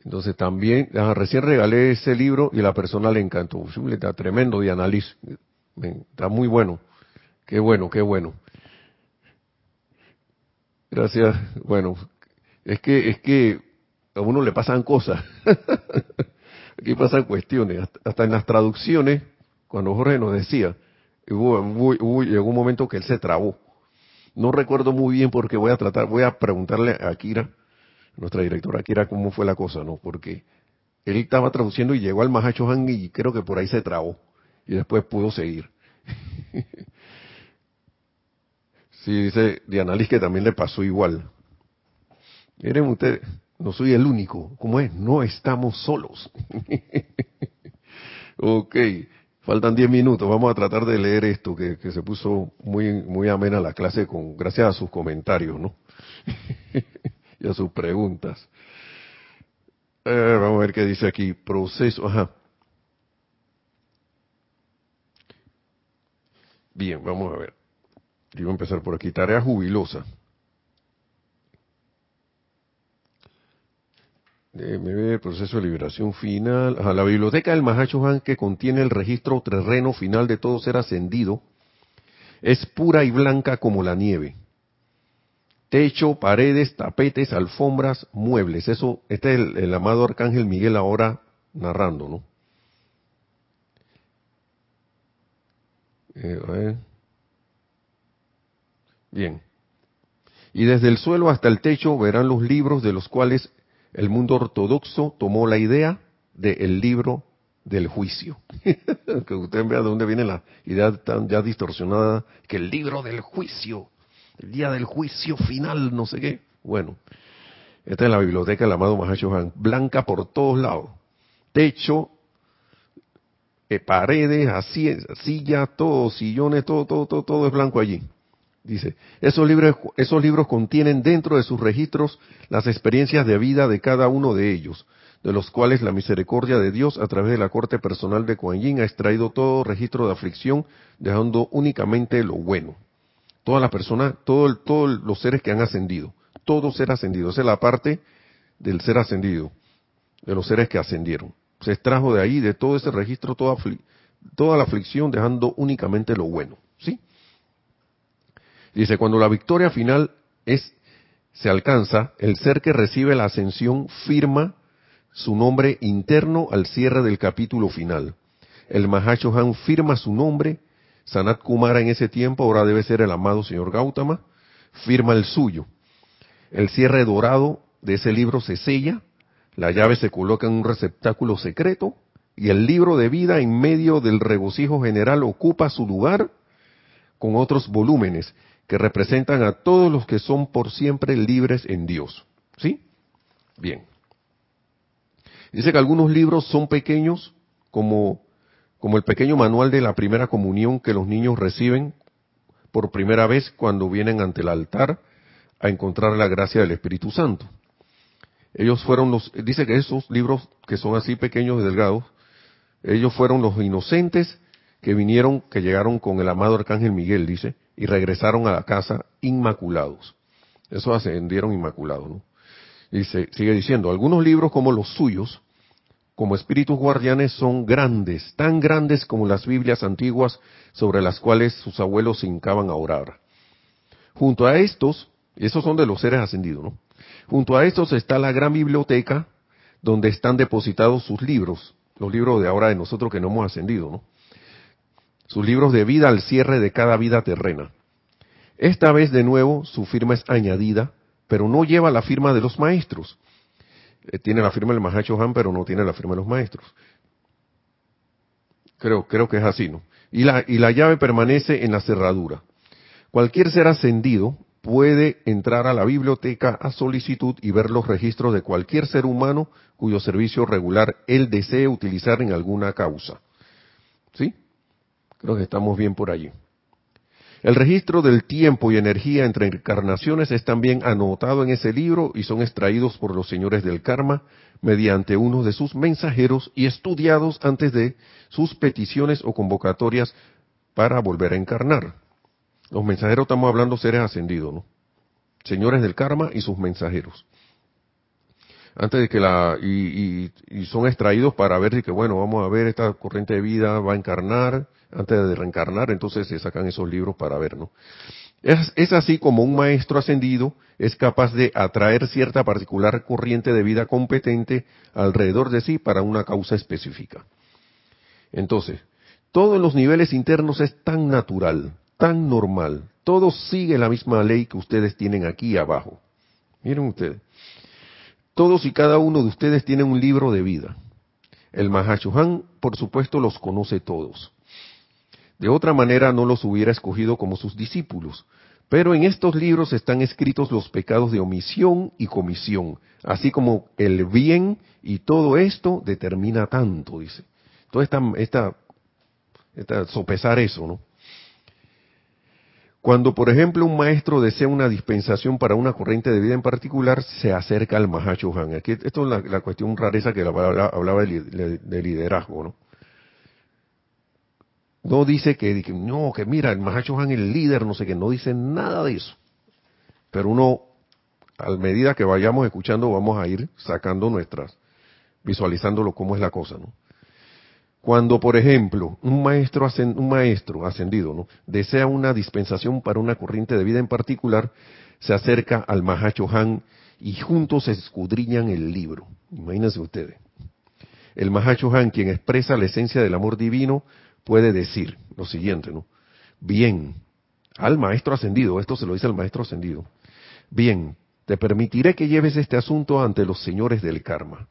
Entonces también, recién regalé ese libro y la persona le encantó, está tremendo de análisis, está muy bueno, qué bueno, qué bueno. Gracias, bueno, es que, es que a uno le pasan cosas, aquí pasan cuestiones, hasta en las traducciones, cuando Jorge nos decía, hubo, llegó un momento que él se trabó. No recuerdo muy bien porque voy a tratar, voy a preguntarle a Kira, nuestra directora Kira, cómo fue la cosa, ¿no? Porque él estaba traduciendo y llegó al Mahacho Han y creo que por ahí se trabó. Y después pudo seguir. sí, dice Diana Liz que también le pasó igual. Miren ustedes, no soy el único. ¿Cómo es? No estamos solos. ok. Faltan 10 minutos, vamos a tratar de leer esto que, se puso muy muy amena la clase con gracias a sus comentarios, ¿no? y a sus preguntas. Eh, vamos a ver qué dice aquí, proceso, ajá. Bien, vamos a ver. Yo voy a empezar por aquí, tarea jubilosa. Déjeme ver, proceso de liberación final. a la biblioteca del Han que contiene el registro terreno final de todo ser ascendido es pura y blanca como la nieve. Techo, paredes, tapetes, alfombras, muebles. Eso, este es el, amado Arcángel Miguel ahora narrando, ¿no? Eh, Bien. Y desde el suelo hasta el techo verán los libros de los cuales el mundo ortodoxo tomó la idea del libro del juicio. que usted vea de dónde viene la idea tan ya distorsionada, que el libro del juicio, el día del juicio final, no sé qué. Bueno, esta es la biblioteca del amado Mahashohan, blanca por todos lados. Techo, eh, paredes, así, sillas, todo, sillones, todo, todo, todo, todo es blanco allí. Dice, esos libros, esos libros contienen dentro de sus registros las experiencias de vida de cada uno de ellos, de los cuales la misericordia de Dios a través de la corte personal de Kuan Yin ha extraído todo registro de aflicción, dejando únicamente lo bueno. Todas las personas, todos los seres que han ascendido, todo ser ascendido, esa es la parte del ser ascendido, de los seres que ascendieron. se extrajo de ahí, de todo ese registro, toda, toda la aflicción, dejando únicamente lo bueno. Dice, cuando la victoria final es, se alcanza, el ser que recibe la ascensión firma su nombre interno al cierre del capítulo final. El Mahashohan firma su nombre, Sanat Kumara en ese tiempo, ahora debe ser el amado señor Gautama, firma el suyo. El cierre dorado de ese libro se sella, la llave se coloca en un receptáculo secreto y el libro de vida en medio del regocijo general ocupa su lugar con otros volúmenes que representan a todos los que son por siempre libres en Dios. ¿Sí? Bien. Dice que algunos libros son pequeños, como, como el pequeño manual de la primera comunión que los niños reciben por primera vez cuando vienen ante el altar a encontrar la gracia del Espíritu Santo. Ellos fueron los, dice que esos libros que son así pequeños y delgados, ellos fueron los inocentes que vinieron, que llegaron con el amado Arcángel Miguel, dice, y regresaron a la casa inmaculados. Eso ascendieron inmaculados, ¿no? Y sigue diciendo, algunos libros como los suyos, como espíritus guardianes, son grandes, tan grandes como las Biblias antiguas sobre las cuales sus abuelos se hincaban a orar. Junto a estos, esos son de los seres ascendidos, ¿no? Junto a estos está la gran biblioteca donde están depositados sus libros, los libros de ahora de nosotros que no hemos ascendido, ¿no? Sus libros de vida al cierre de cada vida terrena. Esta vez de nuevo su firma es añadida, pero no lleva la firma de los maestros. Eh, tiene la firma del Mahacho Han, pero no tiene la firma de los maestros. Creo, creo que es así, ¿no? Y la, y la llave permanece en la cerradura. Cualquier ser ascendido puede entrar a la biblioteca a solicitud y ver los registros de cualquier ser humano cuyo servicio regular él desee utilizar en alguna causa. ¿Sí? Creo estamos bien por allí. El registro del tiempo y energía entre encarnaciones es también anotado en ese libro y son extraídos por los señores del karma mediante uno de sus mensajeros y estudiados antes de sus peticiones o convocatorias para volver a encarnar. Los mensajeros estamos hablando seres ascendidos, ¿no? Señores del karma y sus mensajeros antes de que la y, son extraídos para ver si que bueno vamos a ver esta corriente de vida va a encarnar antes de reencarnar entonces se sacan esos libros para ver no es, así como un maestro ascendido es capaz de atraer cierta particular corriente de vida competente alrededor de sí para una causa específica entonces todo en los niveles internos es tan natural tan normal todo sigue la misma ley que ustedes tienen aquí abajo miren ustedes todos y cada uno de ustedes tienen un libro de vida. El Mahashohan, por supuesto, los conoce todos. De otra manera no los hubiera escogido como sus discípulos. Pero en estos libros están escritos los pecados de omisión y comisión, así como el bien y todo esto determina tanto, dice. Todo esta, sopesar eso, ¿no? Cuando, por ejemplo, un maestro desea una dispensación para una corriente de vida en particular, se acerca al Mahachohan. Aquí, esto es la, cuestión rareza que hablaba de, liderazgo, ¿no? No dice que, no, que mira, el Mahachohan es el líder, no sé qué, no dice nada de eso. Pero uno, a medida que vayamos escuchando, vamos a ir sacando nuestras, visualizándolo cómo es la cosa, ¿no? Cuando, por ejemplo, un maestro, un maestro ascendido ¿no? desea una dispensación para una corriente de vida en particular, se acerca al Mahacho Han y juntos escudriñan el libro. Imagínense ustedes. El Mahacho Han, quien expresa la esencia del amor divino, puede decir lo siguiente, ¿no? Bien, al maestro ascendido, esto se lo dice al maestro ascendido. Bien, te permitiré que lleves este asunto ante los señores del karma.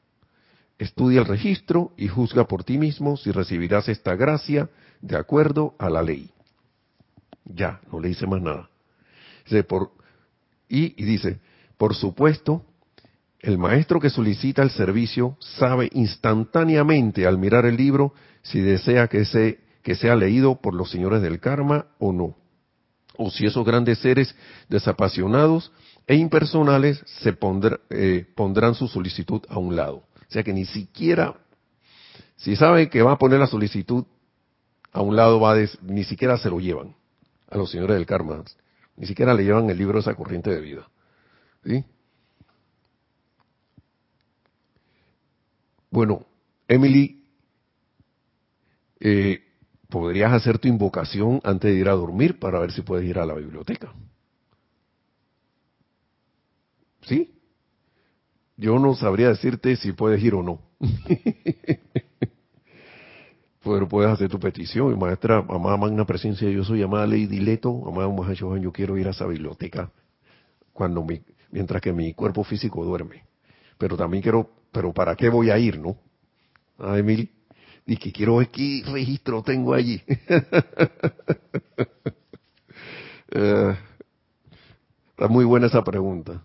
Estudia el registro y juzga por ti mismo si recibirás esta gracia de acuerdo a la ley. Ya, no le dice más nada. por, y, y dice, por supuesto, el maestro que solicita el servicio sabe instantáneamente al mirar el libro si desea que, se, que sea leído por los señores del karma o no. O si esos grandes seres desapasionados e impersonales se eh, pondrán su solicitud a un lado. O sea que ni siquiera, si sabe que va a poner la solicitud a un lado, va ni siquiera se lo llevan a los señores del karma. Ni siquiera le llevan el libro de esa corriente de vida. ¿Sí? Bueno, Emily, eh, podrías hacer tu invocación antes de ir a dormir para ver si puedes ir a la biblioteca. ¿Sí? Yo no sabría decirte si puedes ir o no. Pero puedes hacer tu petición. Maestra, amada magna presencia, yo soy amada Lady Leto, amada Mahachohan, yo quiero ir a esa biblioteca cuando mi, mientras que mi cuerpo físico duerme. Pero también quiero, pero ¿para qué voy a ir, no? A Emily, y que quiero ver qué registro tengo allí. Eh, está muy buena esa pregunta.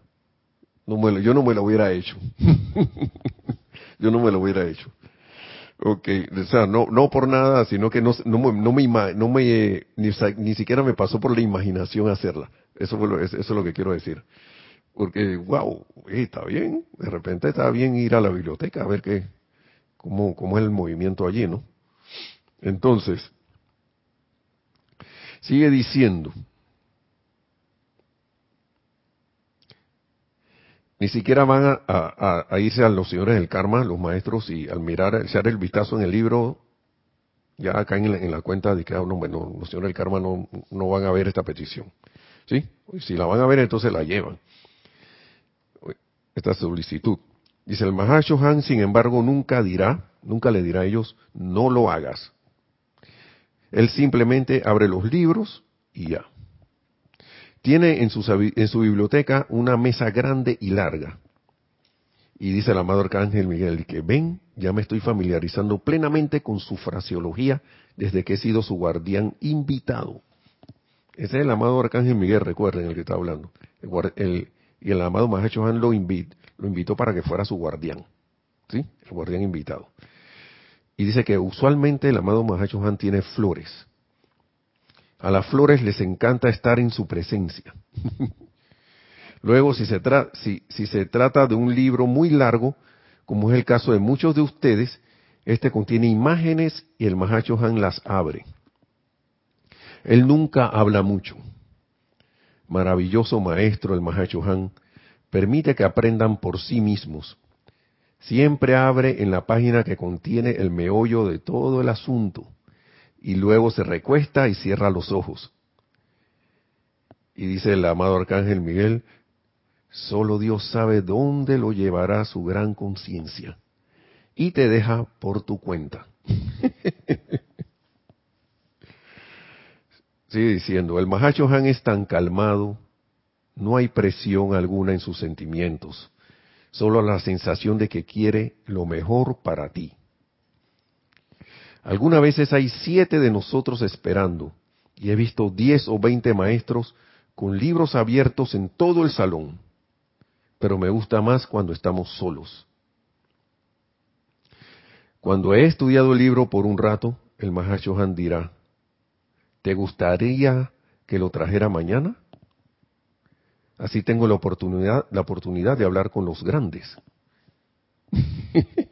No me yo no me lo hubiera hecho. yo no me lo hubiera hecho. Ok, o sea, no, no por nada, sino que no, no, no me, no me ni, ni, siquiera me pasó por la imaginación hacerla. Eso, fue lo, eso es lo que quiero decir. Porque, wow, está bien, de repente está bien ir a la biblioteca a ver qué, cómo, cómo es el movimiento allí, ¿no? Entonces, sigue diciendo, ni siquiera van a, irse a los señores del karma, los maestros, y al mirar, echar el vistazo en el libro, ya acá en la, cuenta de que ah, no, los señores del karma no, no van a ver esta petición. ¿Sí? Si la van a ver, entonces la llevan. Esta solicitud. Dice el Mahashohan, sin embargo, nunca dirá, nunca le dirá a ellos, no lo hagas. Él simplemente abre los libros y ya. Tiene en su, en su biblioteca una mesa grande y larga. Y dice el amado Arcángel Miguel que ven, ya me estoy familiarizando plenamente con su fraseología desde que he sido su guardián invitado. Ese es el amado Arcángel Miguel, recuerden el que está hablando. y el amado Mahacho Han lo, lo invitó para que fuera su guardián. ¿Sí? El guardián invitado. Y dice que usualmente el amado Mahacho Han tiene flores. A las flores les encanta estar en su presencia. Luego, si se, si, se trata de un libro muy largo, como es el caso de muchos de ustedes, este contiene imágenes y el Mahacho Han las abre. Él nunca habla mucho. Maravilloso maestro el Mahacho Han, permite que aprendan por sí mismos. Siempre abre en la página que contiene el meollo de todo el asunto y luego se recuesta y cierra los ojos. Y dice el amado Arcángel Miguel, solo Dios sabe dónde lo llevará su gran conciencia y te deja por tu cuenta. Sigue diciendo, el Mahacho Han es tan calmado, no hay presión alguna en sus sentimientos, solo la sensación de que quiere lo mejor para ti. Algunas veces hay siete de nosotros esperando y he visto diez o veinte maestros con libros abiertos en todo el salón, pero me gusta más cuando estamos solos. Cuando he estudiado el libro por un rato, el Mahashohan dirá, ¿te gustaría que lo trajera mañana? Así tengo la oportunidad, la oportunidad de hablar con los grandes.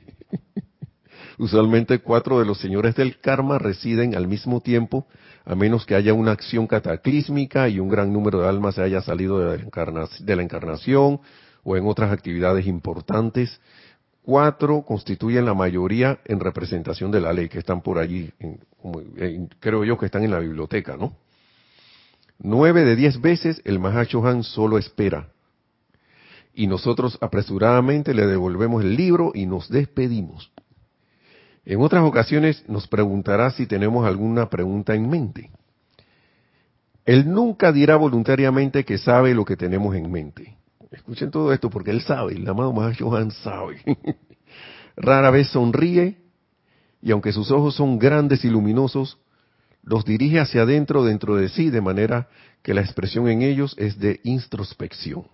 Usualmente cuatro de los señores del karma residen al mismo tiempo, a menos que haya una acción cataclísmica y un gran número de almas se haya salido de la, encarnación, o en otras actividades importantes. Cuatro constituyen la mayoría en representación de la ley, que están por allí, creo yo que están en la biblioteca, ¿no? Nueve de diez veces el Mahachohan solo espera. Y nosotros apresuradamente le devolvemos el libro y nos despedimos. En otras ocasiones nos preguntará si tenemos alguna pregunta en mente. Él nunca dirá voluntariamente que sabe lo que tenemos en mente. Escuchen todo esto porque él sabe, el amado Johan sabe. Rara vez sonríe y aunque sus ojos son grandes y luminosos, los dirige hacia adentro dentro de sí de manera que la expresión en ellos es de introspección.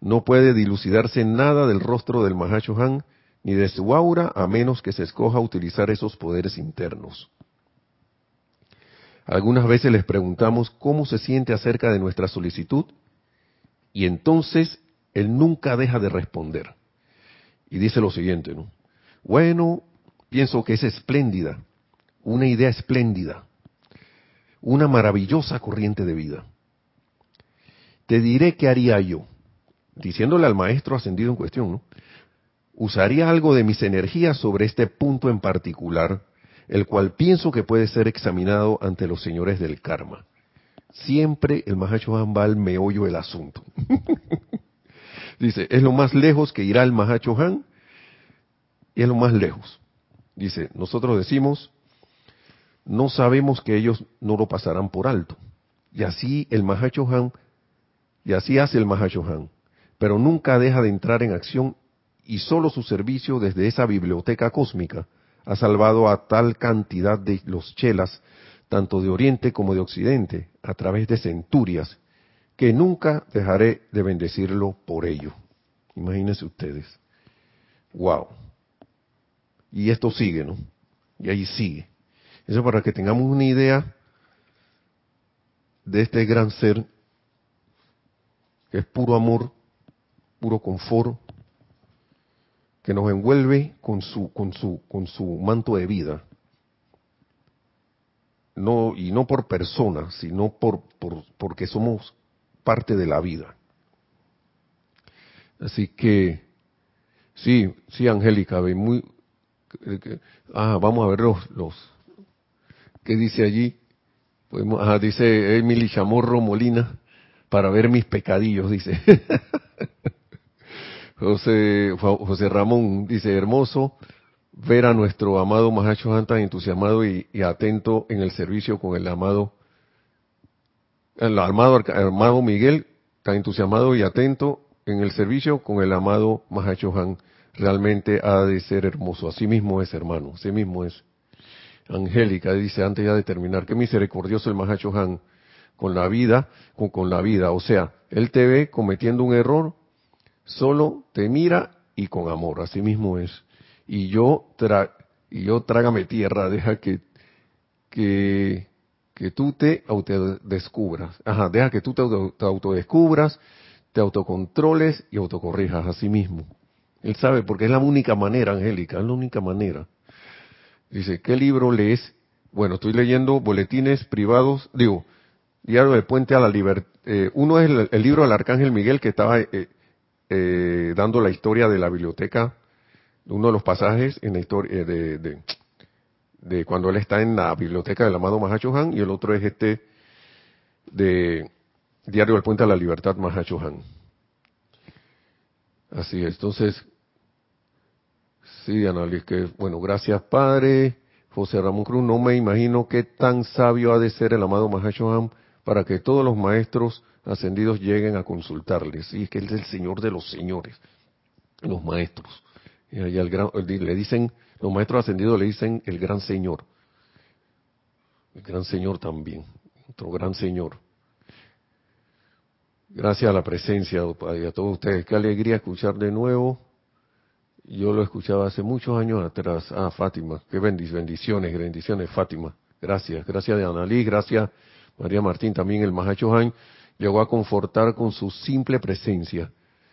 No puede dilucidarse nada del rostro del Mahashohan ni de su aura a menos que se escoja utilizar esos poderes internos. Algunas veces les preguntamos cómo se siente acerca de nuestra solicitud y entonces él nunca deja de responder. Y dice lo siguiente, ¿no? Bueno, pienso que es espléndida, una idea espléndida, una maravillosa corriente de vida. Te diré qué haría yo, diciéndole al maestro ascendido en cuestión, ¿no? usaría algo de mis energías sobre este punto en particular, el cual pienso que puede ser examinado ante los señores del karma. Siempre el Mahacho Han va al meollo del asunto. Dice, es lo más lejos que irá el Mahacho Han y es lo más lejos. Dice, nosotros decimos, no sabemos que ellos no lo pasarán por alto. Y así el Mahacho Han, y así hace el Mahacho Han, pero nunca deja de entrar en acción y solo su servicio desde esa biblioteca cósmica ha salvado a tal cantidad de los chelas, tanto de Oriente como de Occidente, a través de centurias, que nunca dejaré de bendecirlo por ello. Imagínense ustedes. Wow. Y esto sigue, ¿no? Y ahí sigue. Eso para que tengamos una idea de este gran ser que es puro amor, puro confort, que nos envuelve con su, con su, con su manto de vida. No, y no por persona, sino por, por, porque somos parte de la vida. Así que, sí, sí, Angélica, muy, ah, vamos a ver los, los, ¿qué dice allí? Dice Emily Chamorro Molina, para ver mis pecadillos, dice. José, José Ramón dice, hermoso ver a nuestro amado Mahacho Han tan entusiasmado y, atento en el servicio con el amado, el amado, amado Miguel, tan entusiasmado y atento en el servicio con el amado Mahacho Han. Realmente ha de ser hermoso. Así mismo es, hermano. Así mismo es. Angélica dice, antes ya de terminar, qué misericordioso el Mahacho Han con la vida, con, la vida. O sea, él te ve cometiendo un error, solo te mira y con amor, así mismo es. Y yo, tra y yo trágame tierra, deja que, que, que tú te autodescubras. Ajá, deja que tú te, te autodescubras, te autocontroles y autocorrijas a sí mismo. Él sabe, porque es la única manera, Angélica, es la única manera. Dice, ¿qué libro lees? Bueno, estoy leyendo boletines privados, digo, Diario del Puente a la Libertad. Eh, uno es el, libro del Arcángel Miguel que estaba eh, eh, dando la historia de la biblioteca, uno de los pasajes en la historia eh, de, de, cuando él está en la biblioteca del amado Mahacho Han, y el otro es este de Diario del Puente a la Libertad Mahacho Han. Así es, entonces, sí, Annalise, que bueno, gracias Padre. José Ramón Cruz, no me imagino qué tan sabio ha de ser el amado Mahacho Han para que todos los maestros ascendidos lleguen a consultarles. Y es que Él es el Señor de los señores, los maestros. Y allá el gran, le dicen, los maestros ascendidos le dicen el gran Señor. El gran Señor también, otro gran Señor. Gracias a la presencia y a todos ustedes. Qué alegría escuchar de nuevo. Yo lo escuchaba hace muchos años atrás. Ah, Fátima. Qué bendiciones, bendiciones, Fátima. Gracias. Gracias de Analí. Gracias, María Martín. También el Mahacho Han llegó a confortar con su simple presencia,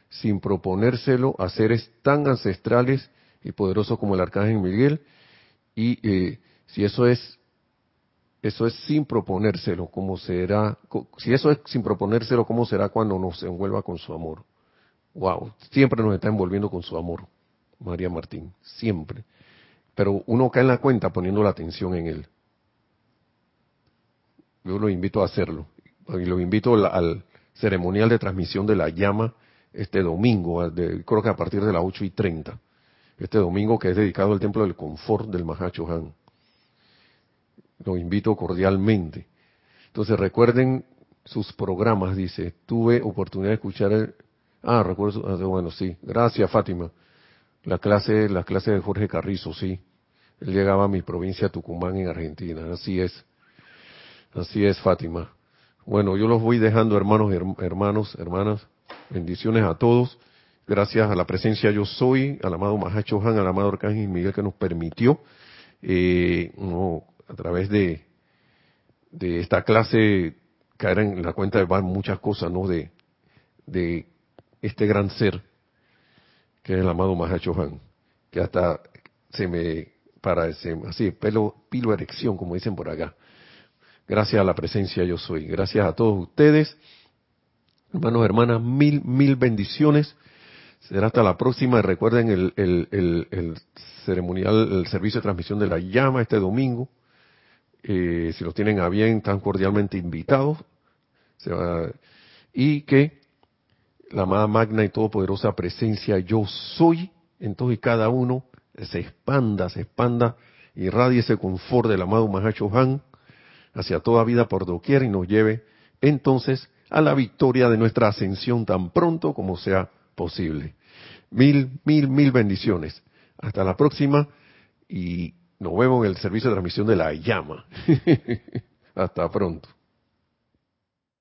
sin proponérselo a seres tan ancestrales y poderosos como el arcángel Miguel, y eh, si eso es eso es sin proponérselo, ¿cómo será? Si eso es sin proponérselo, ¿cómo será cuando nos envuelva con su amor? Wow, siempre nos está envolviendo con su amor, María Martín, siempre. Pero uno cae en la cuenta poniendo la atención en él. Yo lo invito a hacerlo y lo invito al, ceremonial de transmisión de la llama este domingo, creo que a partir de las 8 y 30. Este domingo que es dedicado al Templo del Confort del Mahacho Han. Lo invito cordialmente. Entonces recuerden sus programas, dice. Tuve oportunidad de escuchar el... Ah, recuerdo, ah, bueno, sí. Gracias, Fátima. La clase, la clase de Jorge Carrizo, sí. Él llegaba a mi provincia Tucumán en Argentina. Así es. Así es, Fátima. Bueno, yo los voy dejando, hermanos, hermanos, hermanas. Bendiciones a todos. Gracias a la presencia yo soy, al amado Mahacho Han, al amado Arcángel Miguel que nos permitió, eh, a través de, de esta clase, caer en la cuenta de muchas cosas, ¿no? De, de este gran ser, que es el amado Mahacho Han, que hasta se me parece, así, pelo, pilo erección, como dicen por acá. Gracias a la presencia yo soy. Gracias a todos ustedes. Hermanos, hermanas, mil, mil bendiciones. Será hasta la próxima. Recuerden el, el, ceremonial, el servicio de transmisión de la llama este domingo. Eh, si lo tienen a bien, están cordialmente invitados. y que la amada magna y todopoderosa presencia yo soy en y cada uno se expanda, se expanda, irradie ese confort del amado Mahacho Han hacia toda vida por doquier y nos lleve entonces a la victoria de nuestra ascensión tan pronto como sea posible. Mil, mil, mil bendiciones. Hasta la próxima y nos vemos en el servicio de transmisión de la llama. Hasta pronto.